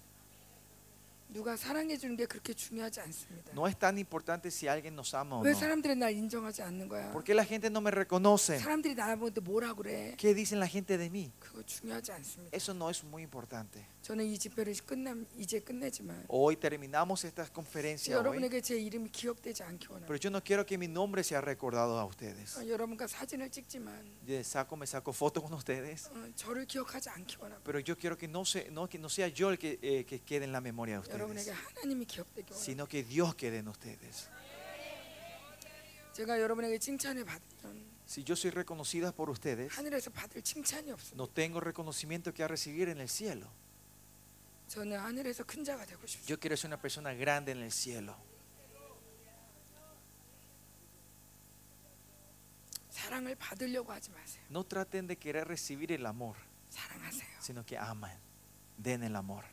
Speaker 2: 누가 사랑해 주는 게 그렇게 중요하지 않습니다.
Speaker 1: No es tan importante si alguien nos ama o
Speaker 2: 왜
Speaker 1: no.
Speaker 2: 사람들이 날 인정하지 않는 거야?
Speaker 1: ¿Por qué la gente no me reconoce?
Speaker 2: 사람들이 나를 보는데 뭐라 그래?
Speaker 1: ¿Qué dicen la gente de mí?
Speaker 2: 그거 중요하지 않습니다.
Speaker 1: Eso no es muy importante.
Speaker 2: 저는 이 집회를 끝남 이제 끝내지만
Speaker 1: Hoy terminamos esta conferencia hoy,
Speaker 2: 여러분에게 제 이름이 기억되지 않기 원합니다.
Speaker 1: pero yo no quiero que mi nombre sea recordado a ustedes.
Speaker 2: 어, 여러분과 사진을 찍지만
Speaker 1: Yo saco, me saco fotos con ustedes,
Speaker 2: 어, 저를 기억하지 않기 원합니다.
Speaker 1: pero yo quiero que no, se, no, que no sea yo el que, eh, que quede en la memoria de
Speaker 2: 여러분에게
Speaker 1: sino que Dios quede en ustedes. Si yo soy reconocida por ustedes, no tengo reconocimiento que recibir en el cielo. Yo quiero ser una persona grande en el cielo. No traten de querer recibir el amor, sino que amen, den el amor.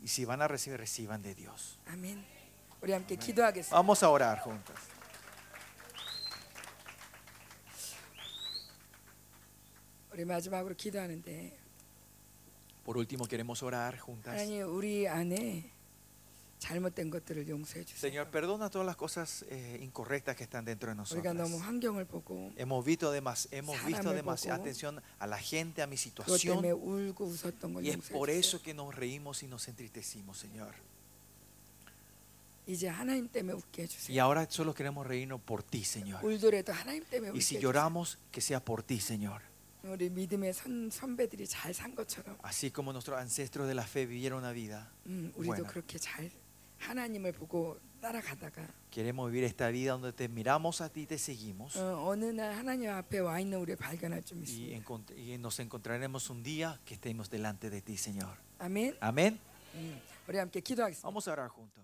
Speaker 1: Y si van a recibir, reciban de Dios.
Speaker 2: Amén.
Speaker 1: Vamos a orar juntos. Por último queremos orar juntas.
Speaker 2: 하나님 우리 안에 잘못된 것들을 용서해 주세요.
Speaker 1: Señor, perdona todas las cosas eh, incorrectas que están dentro de
Speaker 2: 우리가 너무
Speaker 1: nosotros.
Speaker 2: 환경을 보고
Speaker 1: Hemos visto, demas- hemos visto
Speaker 2: 사람을
Speaker 1: demasiada
Speaker 2: 보고
Speaker 1: atención a la gente, a mi
Speaker 2: 그것 때문에
Speaker 1: situación.
Speaker 2: 울고 웃었던 걸
Speaker 1: Y es
Speaker 2: 용서해
Speaker 1: por
Speaker 2: 주세요.
Speaker 1: eso que nos reímos y nos entristecimos, Señor.
Speaker 2: 이제 하나님 때문에 웃게
Speaker 1: Y
Speaker 2: 해주세요.
Speaker 1: ahora solo queremos reírnos por ti, Señor.
Speaker 2: 울더라도 하나님 때문에
Speaker 1: Y si
Speaker 2: 웃게 해주세요.
Speaker 1: lloramos, que sea por ti, Señor.
Speaker 2: 우리 믿음의 선, 선배들이 잘 산 것처럼
Speaker 1: Así como nuestros ancestros de la fe vivieron una vida,
Speaker 2: 음, 우리도
Speaker 1: Bueno.
Speaker 2: 그렇게 잘 하나님을 보고 따라가다가
Speaker 1: queremos vivir esta vida donde te miramos a ti y te seguimos.
Speaker 2: 어, 어느 날 하나님 앞에 와 있는 우리를 발견할 줄
Speaker 1: Y,
Speaker 2: 믿습니다.
Speaker 1: encont- y nos encontraremos un día que estemos delante de ti, Señor.
Speaker 2: 아멘.
Speaker 1: Amén.
Speaker 2: 음, 우리 함께 기도하겠습니다.
Speaker 1: Vamos a orar juntos.